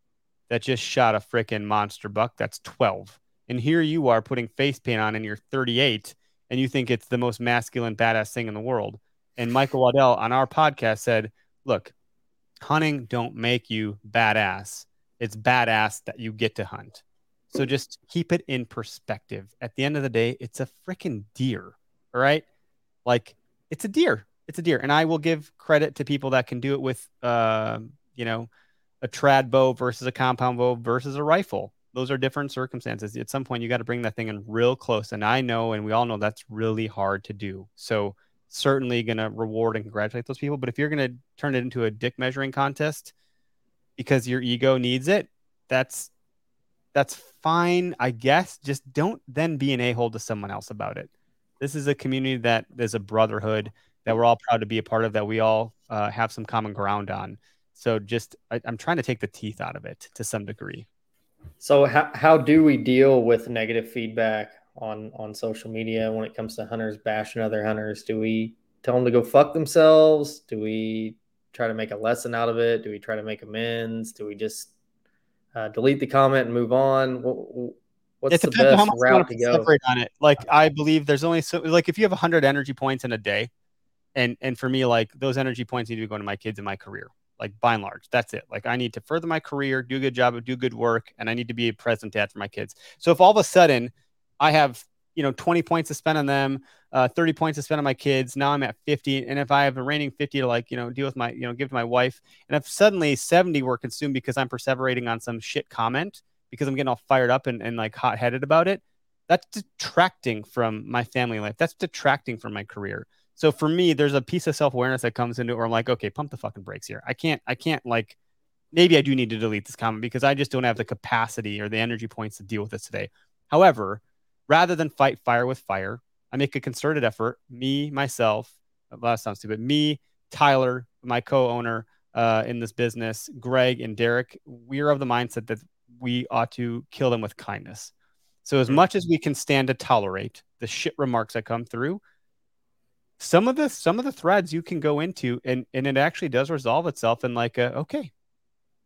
that just shot a freaking monster buck that's 12, and here you are putting face paint on, and you're 38, and you think it's the most masculine, badass thing in the world." And Michael Waddell on our podcast said, "Look, hunting don't make you badass. It's badass that you get to hunt." So just keep it in perspective. At the end of the day, it's a freaking deer. All right. Like it's a deer. It's a deer. And I will give credit to people that can do it with, uh, you know, a trad bow versus a compound bow versus a rifle. Those are different circumstances. At some point, you got to bring that thing in real close. And I know, and we all know that's really hard to do. So certainly going to reward and congratulate those people. But if you're going to turn it into a dick measuring contest because your ego needs it, that's that's fine, I guess. Just don't then be an a hole to someone else about it. This is a community that is a brotherhood that we're all proud to be a part of, that we all uh, have some common ground on. So just, I, I'm trying to take the teeth out of it to some degree. So how, how do we deal with negative feedback on on social media when it comes to hunters bashing other hunters? Do we tell them to go fuck themselves? Do we try to make a lesson out of it? Do we try to make amends? Do we just uh, delete the comment and move on? what's it the best how route to go? on it. Like I believe there's only so like if you have 100 energy points in a day, and and for me like those energy points need to be going to my kids and my career. Like by and large, that's it. Like I need to further my career, do a good job, do good work, and I need to be a present dad for my kids. So if all of a sudden I have you know 20 points to spend on them uh, 30 points to spend on my kids. Now i'm at 50 and if i have a remaining 50 to like you know deal with my you know give to my wife and if suddenly 70 were consumed because i'm perseverating on some shit comment because i'm getting all fired up and, and like hot-headed about it that's detracting from my family life. That's detracting from my career. So for me there's a piece of self-awareness that comes into it where i'm like okay pump the fucking brakes here. I can't i can't like maybe i do need to delete this comment because i just don't have the capacity or the energy points to deal with this today. However rather than fight fire with fire, I make a concerted effort. Me, myself, well, that sounds stupid. Me, Tyler, my co-owner uh, in this business, Greg and Derek, we are of the mindset that we ought to kill them with kindness. So as mm-hmm. much as we can stand to tolerate the shit remarks that come through, some of the some of the threads you can go into and and it actually does resolve itself in like a, okay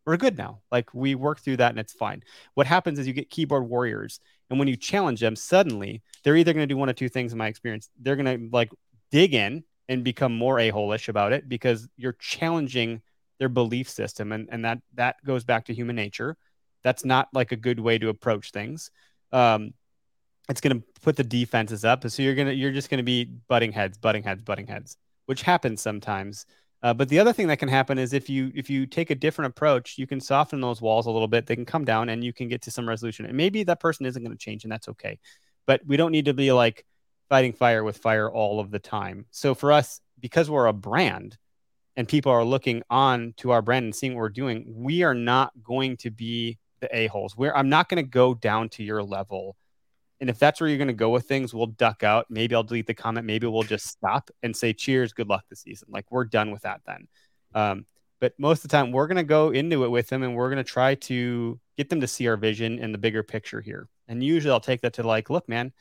we're good now. Like we work through that and it's fine. What happens is you get keyboard warriors, and when you challenge them, suddenly they're either going to do one of two things in my experience. They're going to like dig in and become more a holish about it because you're challenging their belief system, and and that that goes back to human nature. That's not like a good way to approach things. Um, it's going to put the defenses up, so you're gonna you're just going to be butting heads, butting heads, butting heads, which happens sometimes. Uh, but the other thing that can happen is if you if you take a different approach, you can soften those walls a little bit. They can come down, and you can get to some resolution. And maybe that person isn't going to change, and that's okay. But we don't need to be like fighting fire with fire all of the time. So for us, because we're a brand, and people are looking on to our brand and seeing what we're doing, we are not going to be the a holes. Where I'm not going to go down to your level and if that's where you're going to go with things, we'll duck out. Maybe I'll delete the comment. Maybe we'll just stop and say, cheers, good luck this season. Like we're done with that then. Um, but most of the time, we're going to go into it with them and we're going to try to get them to see our vision and the bigger picture here. And usually I'll take that to like, look, man,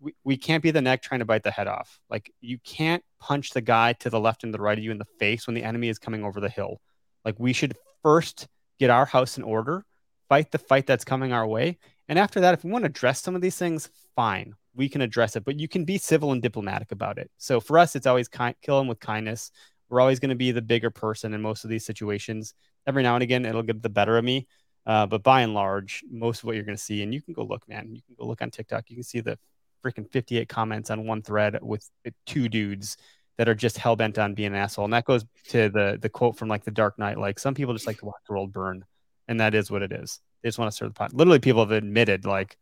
we, we can't be the neck trying to bite the head off. Like you can't punch the guy to the left and the right of you in the face when the enemy is coming over the hill. Like we should first get our house in order, fight the fight that's coming our way, and after that, if we want to address some of these things, fine, we can address it, but you can be civil and diplomatic about it. So for us, it's always kind, kill them with kindness. We're always going to be the bigger person in most of these situations. Every now and again, it'll get the better of me. Uh, but by and large, most of what you're going to see, and you can go look, man, you can go look on TikTok. You can see the freaking 58 comments on one thread with two dudes that are just hell bent on being an asshole. And that goes to the the quote from like the Dark Knight. Like some people just like to watch the world burn, and that is what it is. They just want to stir the pot. Literally, people have admitted, like,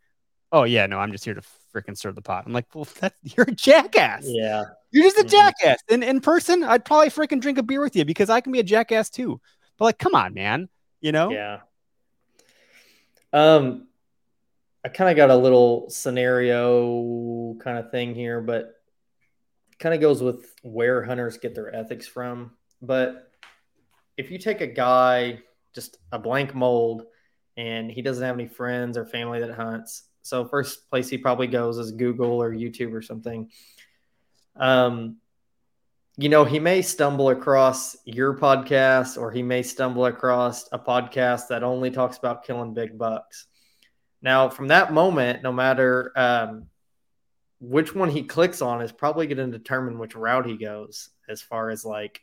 oh, yeah, no, I'm just here to freaking stir the pot. I'm like, well, that's, you're a jackass. Yeah. You're just a mm-hmm. jackass. And in person, I'd probably freaking drink a beer with you because I can be a jackass too. But like, come on, man. You know? Yeah. Um, I kind of got a little scenario kind of thing here, but kind of goes with where hunters get their ethics from. But if you take a guy, just a blank mold, and he doesn't have any friends or family that hunts. So first place he probably goes is Google or YouTube or something. Um, you know, he may stumble across your podcast or he may stumble across a podcast that only talks about killing big bucks. Now, from that moment, no matter um, which one he clicks on, is probably going to determine which route he goes as far as like,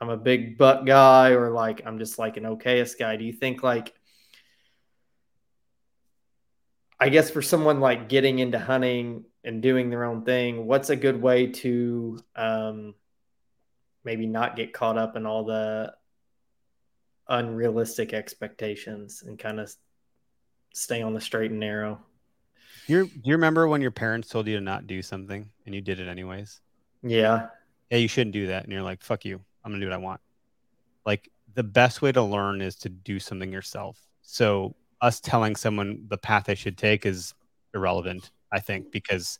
I'm a big buck guy or like I'm just like an okayest guy. Do you think like, I guess for someone like getting into hunting and doing their own thing, what's a good way to, um, maybe not get caught up in all the unrealistic expectations and kind of stay on the straight and narrow. You do you remember when your parents told you to not do something and you did it anyways? Yeah. Yeah, you shouldn't do that. And you're like, fuck you. I'm gonna do what I want. Like the best way to learn is to do something yourself. So us telling someone the path they should take is irrelevant, I think, because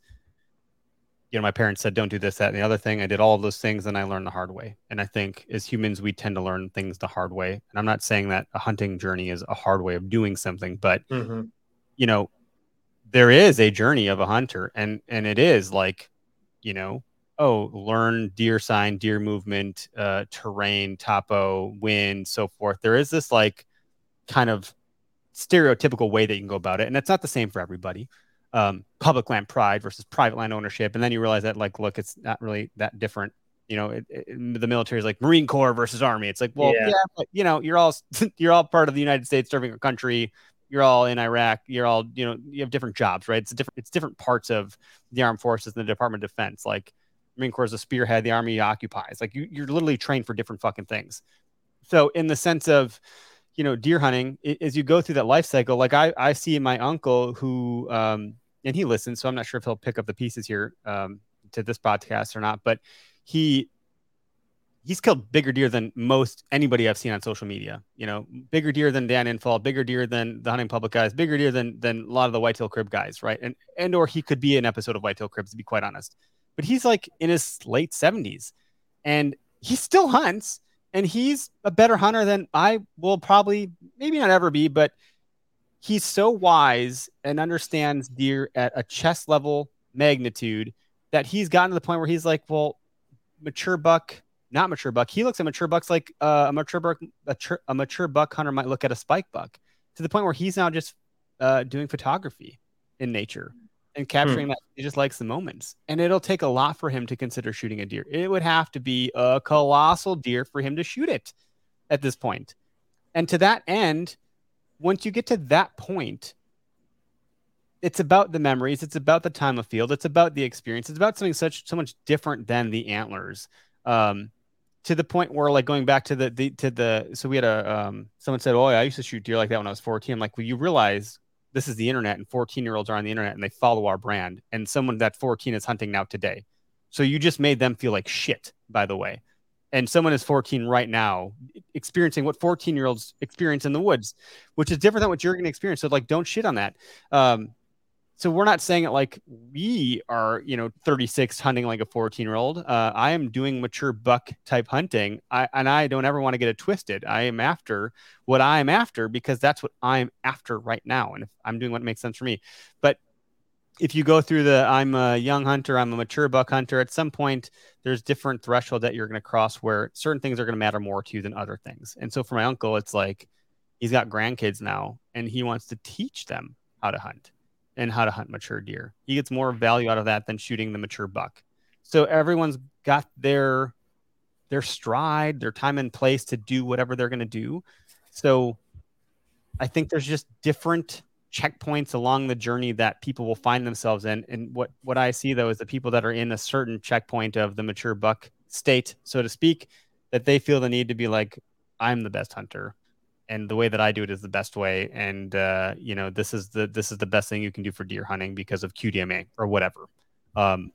you know, my parents said, don't do this, that, and the other thing. I did all of those things and I learned the hard way. And I think as humans, we tend to learn things the hard way. And I'm not saying that a hunting journey is a hard way of doing something, but, mm-hmm. you know, there is a journey of a hunter and, and it is like, you know, oh, learn deer sign, deer movement, uh, terrain, topo, wind, so forth. There is this like kind of stereotypical way that you can go about it. And it's not the same for everybody um, public land pride versus private land ownership, and then you realize that like, look, it's not really that different. You know, it, it, the military is like Marine Corps versus Army. It's like, well, yeah, yeah but, you know, you're all you're all part of the United States serving a country. You're all in Iraq. You're all, you know, you have different jobs, right? It's different. It's different parts of the armed forces and the Department of Defense. Like Marine Corps is a spearhead. The Army occupies. Like you, you're literally trained for different fucking things. So in the sense of, you know, deer hunting, as you go through that life cycle, like I, I see my uncle who, um, and he listens, so I'm not sure if he'll pick up the pieces here um, to this podcast or not. But he he's killed bigger deer than most anybody I've seen on social media. You know, bigger deer than Dan Infalt, bigger deer than the hunting public guys, bigger deer than than a lot of the whitetail crib guys, right? And and or he could be an episode of whitetail cribs to be quite honest. But he's like in his late 70s and he still hunts and he's a better hunter than I will probably maybe not ever be, but he's so wise and understands deer at a chest level magnitude that he's gotten to the point where he's like, well, mature buck, not mature buck. He looks at mature bucks like uh, a mature buck, a, tr- a, mature buck hunter might look at a spike buck to the point where he's now just uh, doing photography in nature and capturing hmm. that. He just likes the moments. And it'll take a lot for him to consider shooting a deer. It would have to be a colossal deer for him to shoot it at this point. And to that end, once you get to that point, it's about the memories, it's about the time of field, it's about the experience, it's about something such so much different than the antlers. Um, to the point where like going back to the, the to the so we had a um someone said, Oh, I used to shoot deer like that when I was 14. I'm like, well, you realize this is the internet and 14 year olds are on the internet and they follow our brand. And someone that 14 is hunting now today. So you just made them feel like shit, by the way and someone is 14 right now experiencing what 14 year olds experience in the woods which is different than what you're going to experience so like don't shit on that um, so we're not saying it like we are you know 36 hunting like a 14 year old uh, i am doing mature buck type hunting. I, and i don't ever want to get it twisted. I am after what i am after because that's what i'm after right now and if i'm doing what makes sense for me. But if you go through the I'm a young hunter, I'm a mature buck hunter, at some point there's different threshold that you're going to cross where certain things are going to matter more to you than other things. And so for my uncle, it's like he's got grandkids now and he wants to teach them how to hunt and how to hunt mature deer. He gets more value out of that than shooting the mature buck. So everyone's got their their stride, their time and place to do whatever they're going to do. So I think there's just different checkpoints along the journey that people will find themselves in. And what what I see though is the people that are in a certain checkpoint of the mature buck state, so to speak, that they feel the need to be like, I'm the best hunter, and the way that I do it is the best way. And uh, you know, this is the this is the best thing you can do for deer hunting because of QDMA or whatever. Um,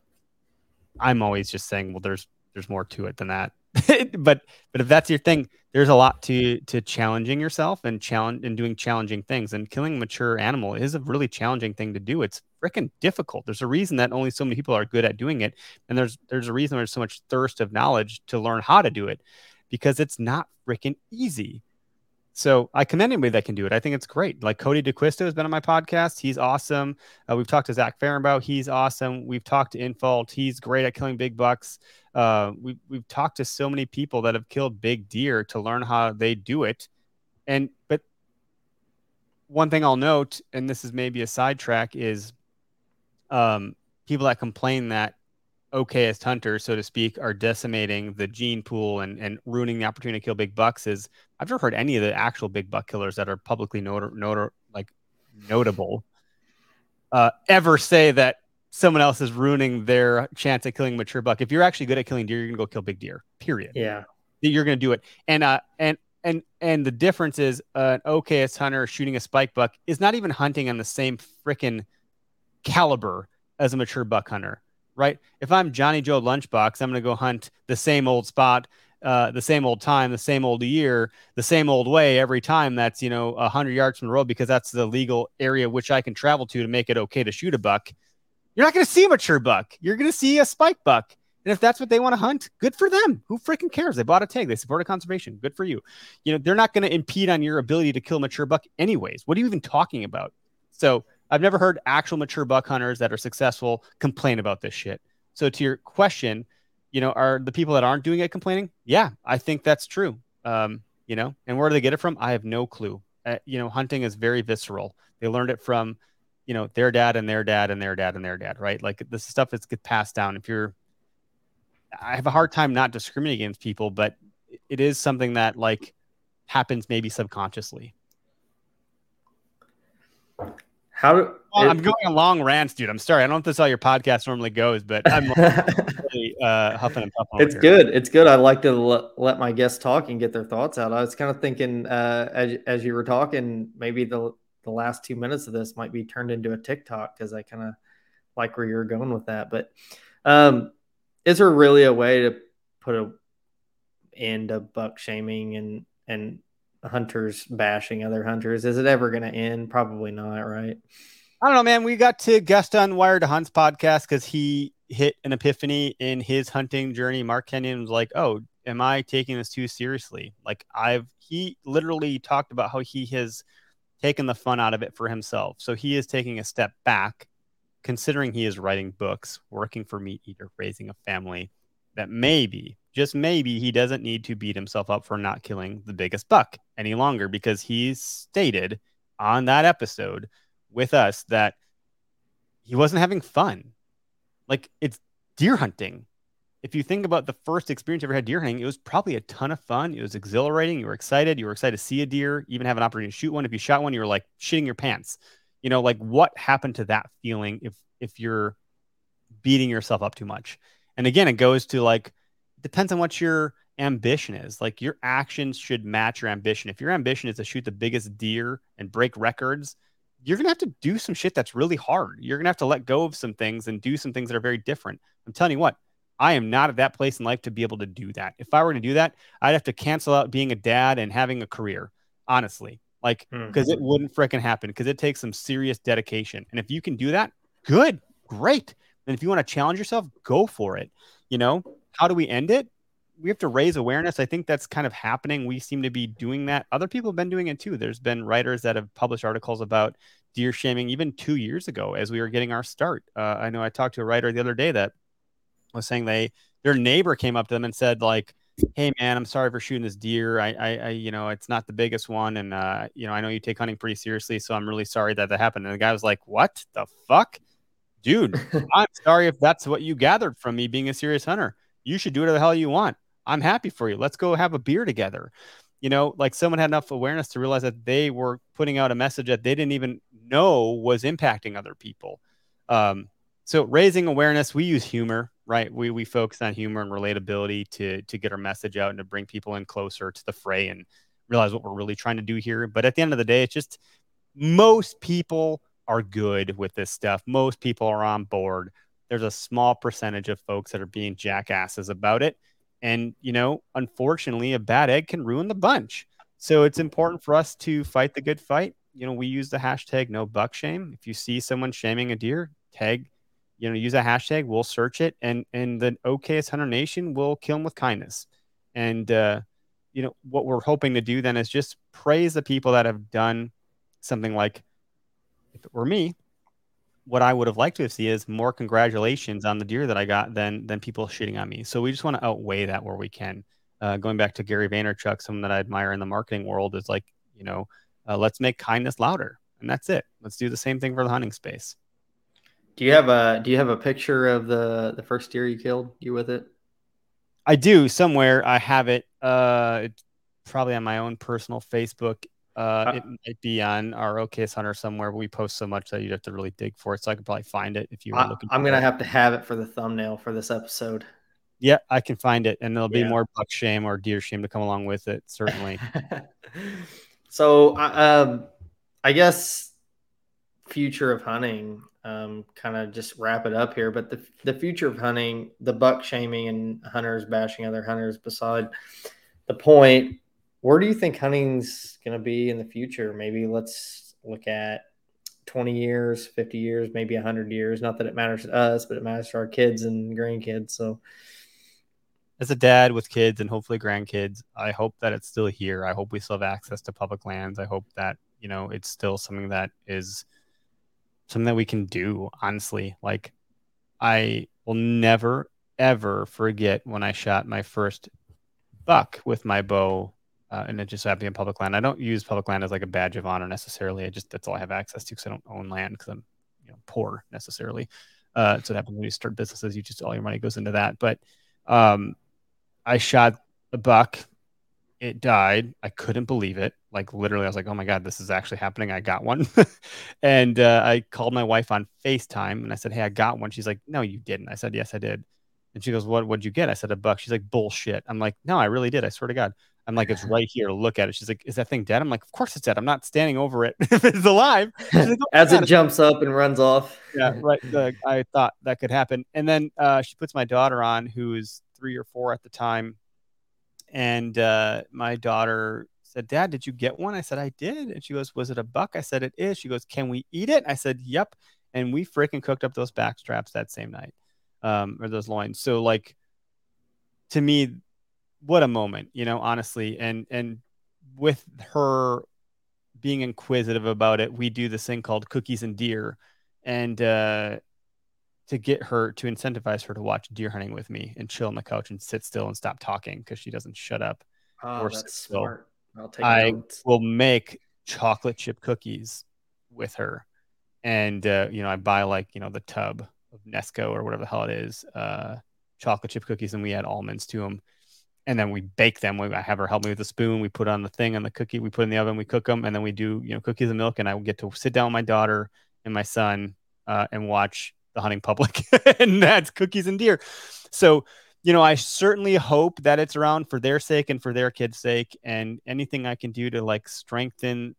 I'm always just saying, well, there's there's more to it than that. but but if that's your thing, there's a lot to to challenging yourself and challenge and doing challenging things. And killing a mature animal is a really challenging thing to do. It's freaking difficult. There's a reason that only so many people are good at doing it, and there's there's a reason there's so much thirst of knowledge to learn how to do it, because it's not freaking easy. So I commend anybody that can do it. I think it's great. Like Cody DeQuisto has been on my podcast. He's awesome. Uh, we've talked to Zach Fehrenbaugh. He's awesome. We've talked to Infalt. He's great at killing big bucks. Uh, we've, we've talked to so many people that have killed big deer to learn how they do it. And, but one thing I'll note, and this is maybe a sidetrack, is um, people that complain that okayest hunters, so to speak, are decimating the gene pool and, and ruining the opportunity to kill big bucks is I've never heard any of the actual big buck killers that are publicly not, not like notable uh, ever say that someone else is ruining their chance at killing mature buck. If you're actually good at killing deer, you're gonna go kill big deer. Period. Yeah, you're gonna do it. And uh, and and and the difference is uh, an okayest hunter shooting a spike buck is not even hunting on the same freaking caliber as a mature buck hunter right? If I'm Johnny Joe Lunchbox, I'm going to go hunt the same old spot, uh, the same old time, the same old year, the same old way every time. That's you know hundred yards from the road because that's the legal area which I can travel to to make it okay to shoot a buck. You're not going to see a mature buck. You're going to see a spike buck. And if that's what they want to hunt, good for them. Who freaking cares? They bought a tag. They supported conservation. Good for you. You know, they're not going to impede on your ability to kill a mature buck anyways. What are you even talking about? So I've never heard actual mature buck hunters that are successful complain about this shit. So to your question, you know, are the people that aren't doing it complaining? Yeah, I think that's true. Um, you know, and where do they get it from? I have no clue. Uh, you know, hunting is very visceral. They learned it from, you know, their dad and their dad and their dad and their dad, right? Like this stuff is get passed down. If you're, I have a hard time not discriminating against people, but it is something that like happens maybe subconsciously. How do, well, it, I'm going a long rants, dude. I'm sorry. I don't know if this is how your podcast normally goes, but I'm really uh, huffing and puffing. It's good. It's good. I like to l- let my guests talk and get their thoughts out. I was kind of thinking uh, as as you were talking, maybe the the last two minutes of this might be turned into a TikTok because I kind of like where you're going with that. But um, is there really a way to put a end of buck shaming and and hunters bashing other hunters. Is it ever going to end? Probably not, right? I don't know, man. We got to guest on Wired to Hunt's podcast because he hit an epiphany in his hunting journey. Mark Kenyon was like, "Oh, am I taking this too seriously?" Like I've he literally talked about how he has taken the fun out of it for himself. So he is taking a step back, considering he is writing books, working for Meat Eater, raising a family. That maybe just maybe he doesn't need to beat himself up for not killing the biggest buck any longer because he stated on that episode with us that he wasn't having fun. Like it's deer hunting. If you think about the first experience you ever had deer hunting, it was probably a ton of fun. It was exhilarating. You were excited. You were excited to see a deer, even have an opportunity to shoot one. If you shot one, you were like shitting your pants. You know, like what happened to that feeling if if you're beating yourself up too much? And again, it goes to like depends on what your ambition is. Like your actions should match your ambition. If your ambition is to shoot the biggest deer and break records, you're going to have to do some shit that's really hard. You're going to have to let go of some things and do some things that are very different. I'm telling you what, I am not at that place in life to be able to do that. If I were to do that, I'd have to cancel out being a dad and having a career, honestly. Like, because mm-hmm. it wouldn't freaking happen because it takes some serious dedication. And if you can do that, good, great. And if you want to challenge yourself, go for it. You know, how do we end it? We have to raise awareness. I think that's kind of happening. We seem to be doing that. Other people have been doing it too. There's been writers that have published articles about deer shaming even two years ago as we were getting our start. Uh, I know I talked to a writer the other day that was saying they their neighbor came up to them and said like, "Hey man, I'm sorry for shooting this deer. I, I, I you know, it's not the biggest one, and uh, you know, I know you take hunting pretty seriously, so I'm really sorry that that happened." And the guy was like, "What the fuck, dude? I'm sorry if that's what you gathered from me being a serious hunter." you should do whatever the hell you want. I'm happy for you. Let's go have a beer together. You know, like someone had enough awareness to realize that they were putting out a message that they didn't even know was impacting other people. Um, so raising awareness, we use humor, right? We we focus on humor and relatability to to get our message out and to bring people in closer to the fray and realize what we're really trying to do here. But at the end of the day, it's just most people are good with this stuff. Most people are on board there's a small percentage of folks that are being jackasses about it. And, you know, unfortunately, a bad egg can ruin the bunch. So it's important for us to fight the good fight. You know, we use the hashtag no buck shame. If you see someone shaming a deer, tag, you know, use a hashtag, we'll search it and and the Okayest hunter nation will kill them with kindness. And uh, you know, what we're hoping to do then is just praise the people that have done something like, if it were me, what I would have liked to see is more congratulations on the deer that I got than than people shitting on me. So we just want to outweigh that where we can. Uh, going back to Gary Vaynerchuk, someone that I admire in the marketing world is like, you know, uh, let's make kindness louder, and that's it. Let's do the same thing for the hunting space. Do you have a Do you have a picture of the the first deer you killed? You with it? I do somewhere. I have it. Uh, probably on my own personal Facebook. Uh, uh, it might be on our Okayest Hunter somewhere. But we post so much that you'd have to really dig for it. So I could probably find it if you were looking. I'm gonna have to have it for the thumbnail for this episode. Yeah, I can find it, and there'll be yeah. more buck shame or deer shame to come along with it. Certainly. so, um, I guess future of hunting. Um, kind of just wrap it up here, but the the future of hunting, the buck shaming and hunters bashing other hunters. Beside the point, where do you think hunting's going to be in the future? Maybe let's look at 20 years, 50 years, maybe 100 years. Not that it matters to us, but it matters to our kids and grandkids. So, as a dad with kids and hopefully grandkids, I hope that it's still here. I hope we still have access to public lands. I hope that, you know, it's still something that is something that we can do, honestly. Like, I will never, ever forget when I shot my first buck with my bow uh, and it just happened in public land. I don't use public land as like a badge of honor necessarily. I just that's all I have access to because I don't own land because I'm you know poor necessarily. Uh, so it happens when you start businesses, you just all your money goes into that. But um, I shot a buck. It died. I couldn't believe it. Like literally, I was like, "Oh my god, this is actually happening." I got one, and uh, I called my wife on Facetime and I said, "Hey, I got one." She's like, "No, you didn't." I said, "Yes, I did." And she goes, "What? What'd you get?" I said, "A buck." She's like, "Bullshit." I'm like, "No, I really did. I swear to God." I'm like, it's right here. Look at it. She's like, is that thing dead? I'm like, of course it's dead. I'm not standing over it if it's alive. Like, oh, As God. it jumps up and runs off. Yeah, right. The, I thought that could happen. And then uh, she puts my daughter on, who's three or four at the time. And uh, my daughter said, Dad, did you get one? I said, I did. And she goes, Was it a buck? I said, It is. She goes, Can we eat it? I said, Yep. And we freaking cooked up those back straps that same night, um, or those loins. So, like, to me, what a moment, you know, honestly. And and with her being inquisitive about it, we do this thing called cookies and deer, and uh, to get her to incentivize her to watch deer hunting with me and chill on the couch and sit still and stop talking because she doesn't shut up. Oh, or that's smart. I'll take I notes. will make chocolate chip cookies with her, and uh, you know, I buy like you know the tub of Nesco or whatever the hell it is, uh, chocolate chip cookies, and we add almonds to them and then we bake them. We, I have her help me with a spoon. We put on the thing on the cookie. We put in the oven. We cook them, and then we do you know cookies and milk. And I get to sit down with my daughter and my son uh, and watch the hunting public, and that's cookies and deer. So you know, I certainly hope that it's around for their sake and for their kids' sake, and anything I can do to like strengthen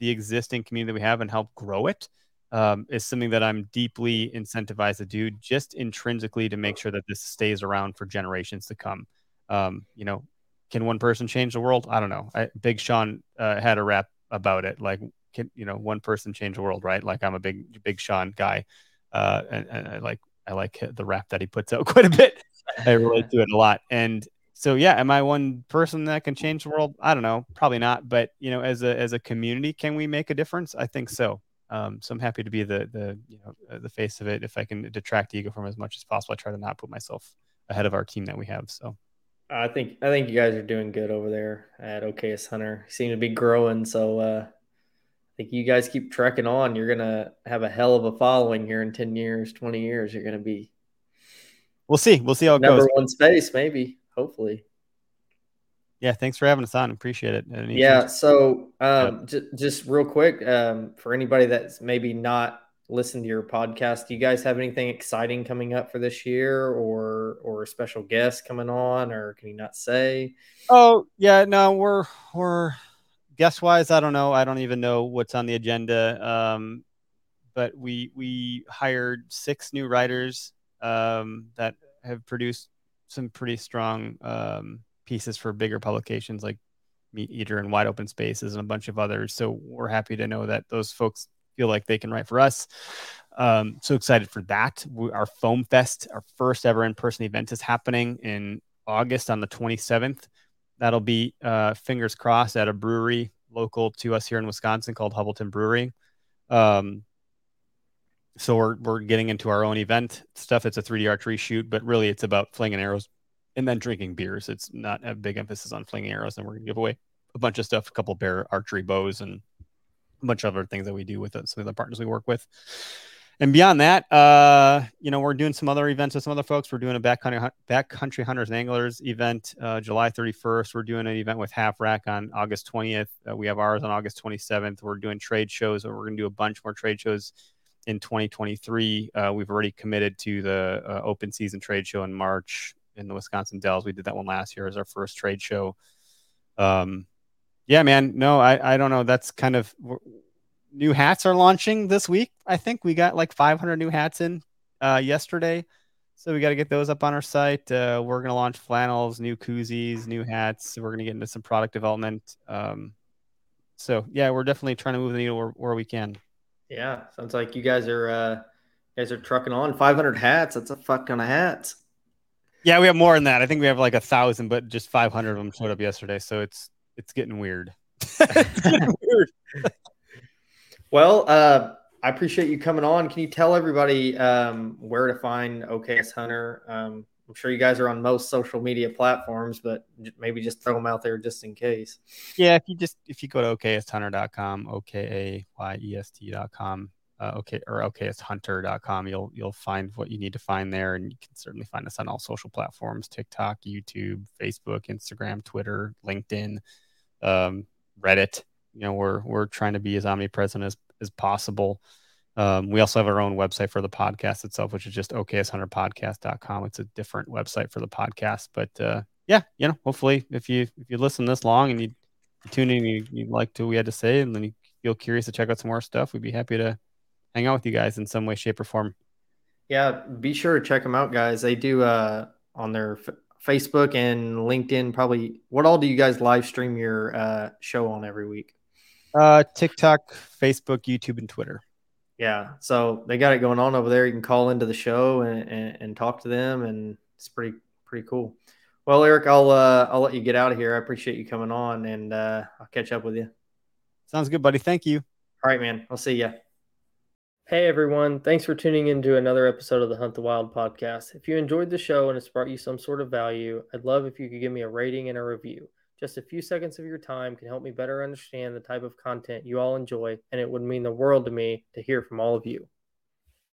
the existing community that we have and help grow it um, is something that I'm deeply incentivized to do, just intrinsically to make sure that this stays around for generations to come. Um, you know, can one person change the world? I don't know. I, Big Sean uh, had a rap about it. Like, can you know, one person change the world, right? Like, I'm a big Big Sean guy, uh, and, and I like I like the rap that he puts out quite a bit. I relate to it a lot, and so yeah, am I one person that can change the world? I don't know, probably not. But you know, as a as a community, can we make a difference? I think so. Um, so I'm happy to be the the you know uh, the face of it. If I can detract ego from as much as possible, I try to not put myself ahead of our team that we have. So I think I think you guys are doing good over there at Okayest Hunter. You seem to be growing, so uh, I think you guys keep trekking on. You're gonna have a hell of a following here in ten years, twenty years. You're gonna be. We'll see. We'll see how it number goes. one space, maybe. Hopefully. Yeah, thanks for having us on. Appreciate it. yeah. So, um, yeah. J- just real quick, um, for anybody that's maybe not listen to your podcast. Do you guys have anything exciting coming up for this year or or a special guest coming on or can you not say? Oh, yeah, no, we're we're guest wise, I don't know. I don't even know what's on the agenda. Um but we we hired six new writers um that have produced some pretty strong um pieces for bigger publications like Meat Eater and Wide Open Spaces and a bunch of others. So we're happy to know that those folks feel like they can write for us. Um, so excited for that. We, our Foam Fest, our first ever in person event, is happening in August on the 27th. that'll be uh, fingers crossed at a brewery local to us here in Wisconsin called Hubbleton Brewery. Um, so we're we're getting into our own event stuff. It's a 3D archery shoot, but really it's about flinging arrows and then drinking beers. It's not a big emphasis on flinging arrows. And we're gonna give away a bunch of stuff, a couple bear archery bows, and bunch of other things that we do with some of the partners we work with. And beyond that, uh, you know, we're doing some other events with some other folks. We're doing a backcountry backcountry hunters and anglers event uh, July 31st. We're doing an event with Half Rack on August 20th. Uh, we have ours on August 27th. We're doing trade shows. We're going to do a bunch more trade shows in 2023. Uh, we've already committed to the uh, open season trade show in March in the Wisconsin Dells. We did that one last year as our first trade show. Um, yeah, man. No, I, I don't know. That's kind of new hats are launching this week. I think we got like 500 new hats in uh, yesterday. So we got to get those up on our site. Uh, we're going to launch flannels, new koozies, new hats. We're going to get into some product development. Um, so yeah, we're definitely trying to move the needle where, where we can. Yeah, sounds like you guys are uh, you guys are trucking on 500 hats. That's a fuck ton of hats. Yeah, we have more than that. I think we have like a thousand, but just 500 of them showed up yesterday. So it's it's getting weird. it's getting weird. well, uh, I appreciate you coming on. Can you tell everybody um, where to find Okayest Hunter? Um, I'm sure you guys are on most social media platforms, but maybe just throw them out there just in case. Yeah, if you just if you go to okayesthunter.com, o k a y e s t.com, uh, okay or okayesthunter.com, you'll you'll find what you need to find there, and you can certainly find us on all social platforms: TikTok, YouTube, Facebook, Instagram, Twitter, LinkedIn, um, Reddit. You know, we're we're trying to be as omnipresent as as possible. Um, we also have our own website for the podcast itself, which is just okayesthunterpodcast.com. It's a different website for the podcast, but uh, yeah, you know, hopefully, if you if you listen this long and you, tune in, you you like to we had to say, and then you feel curious to check out some more stuff, we'd be happy to hang out with you guys in some way, shape, or form. Yeah, be sure to check them out, guys. They do uh, on their Facebook and LinkedIn. Probably, what all do you guys live stream your uh, show on every week? Uh, TikTok, Facebook, YouTube, and Twitter. Yeah so they got it going on over there. You can call into the show and, and, and, talk to them and it's pretty pretty cool. Well eric i'll uh i'll let you get out of here. I appreciate you coming on and uh i'll catch up with you. Sounds good buddy. Thank you. All right man. I'll see you hey everyone. Thanks for tuning in to another episode of the hunt the wild podcast. If you enjoyed the show and it's brought you some sort of value i'd love if you could give me a rating and a review. Just a few seconds of your time can help me better understand the type of content you all enjoy, and it would mean the world to me to hear from all of you.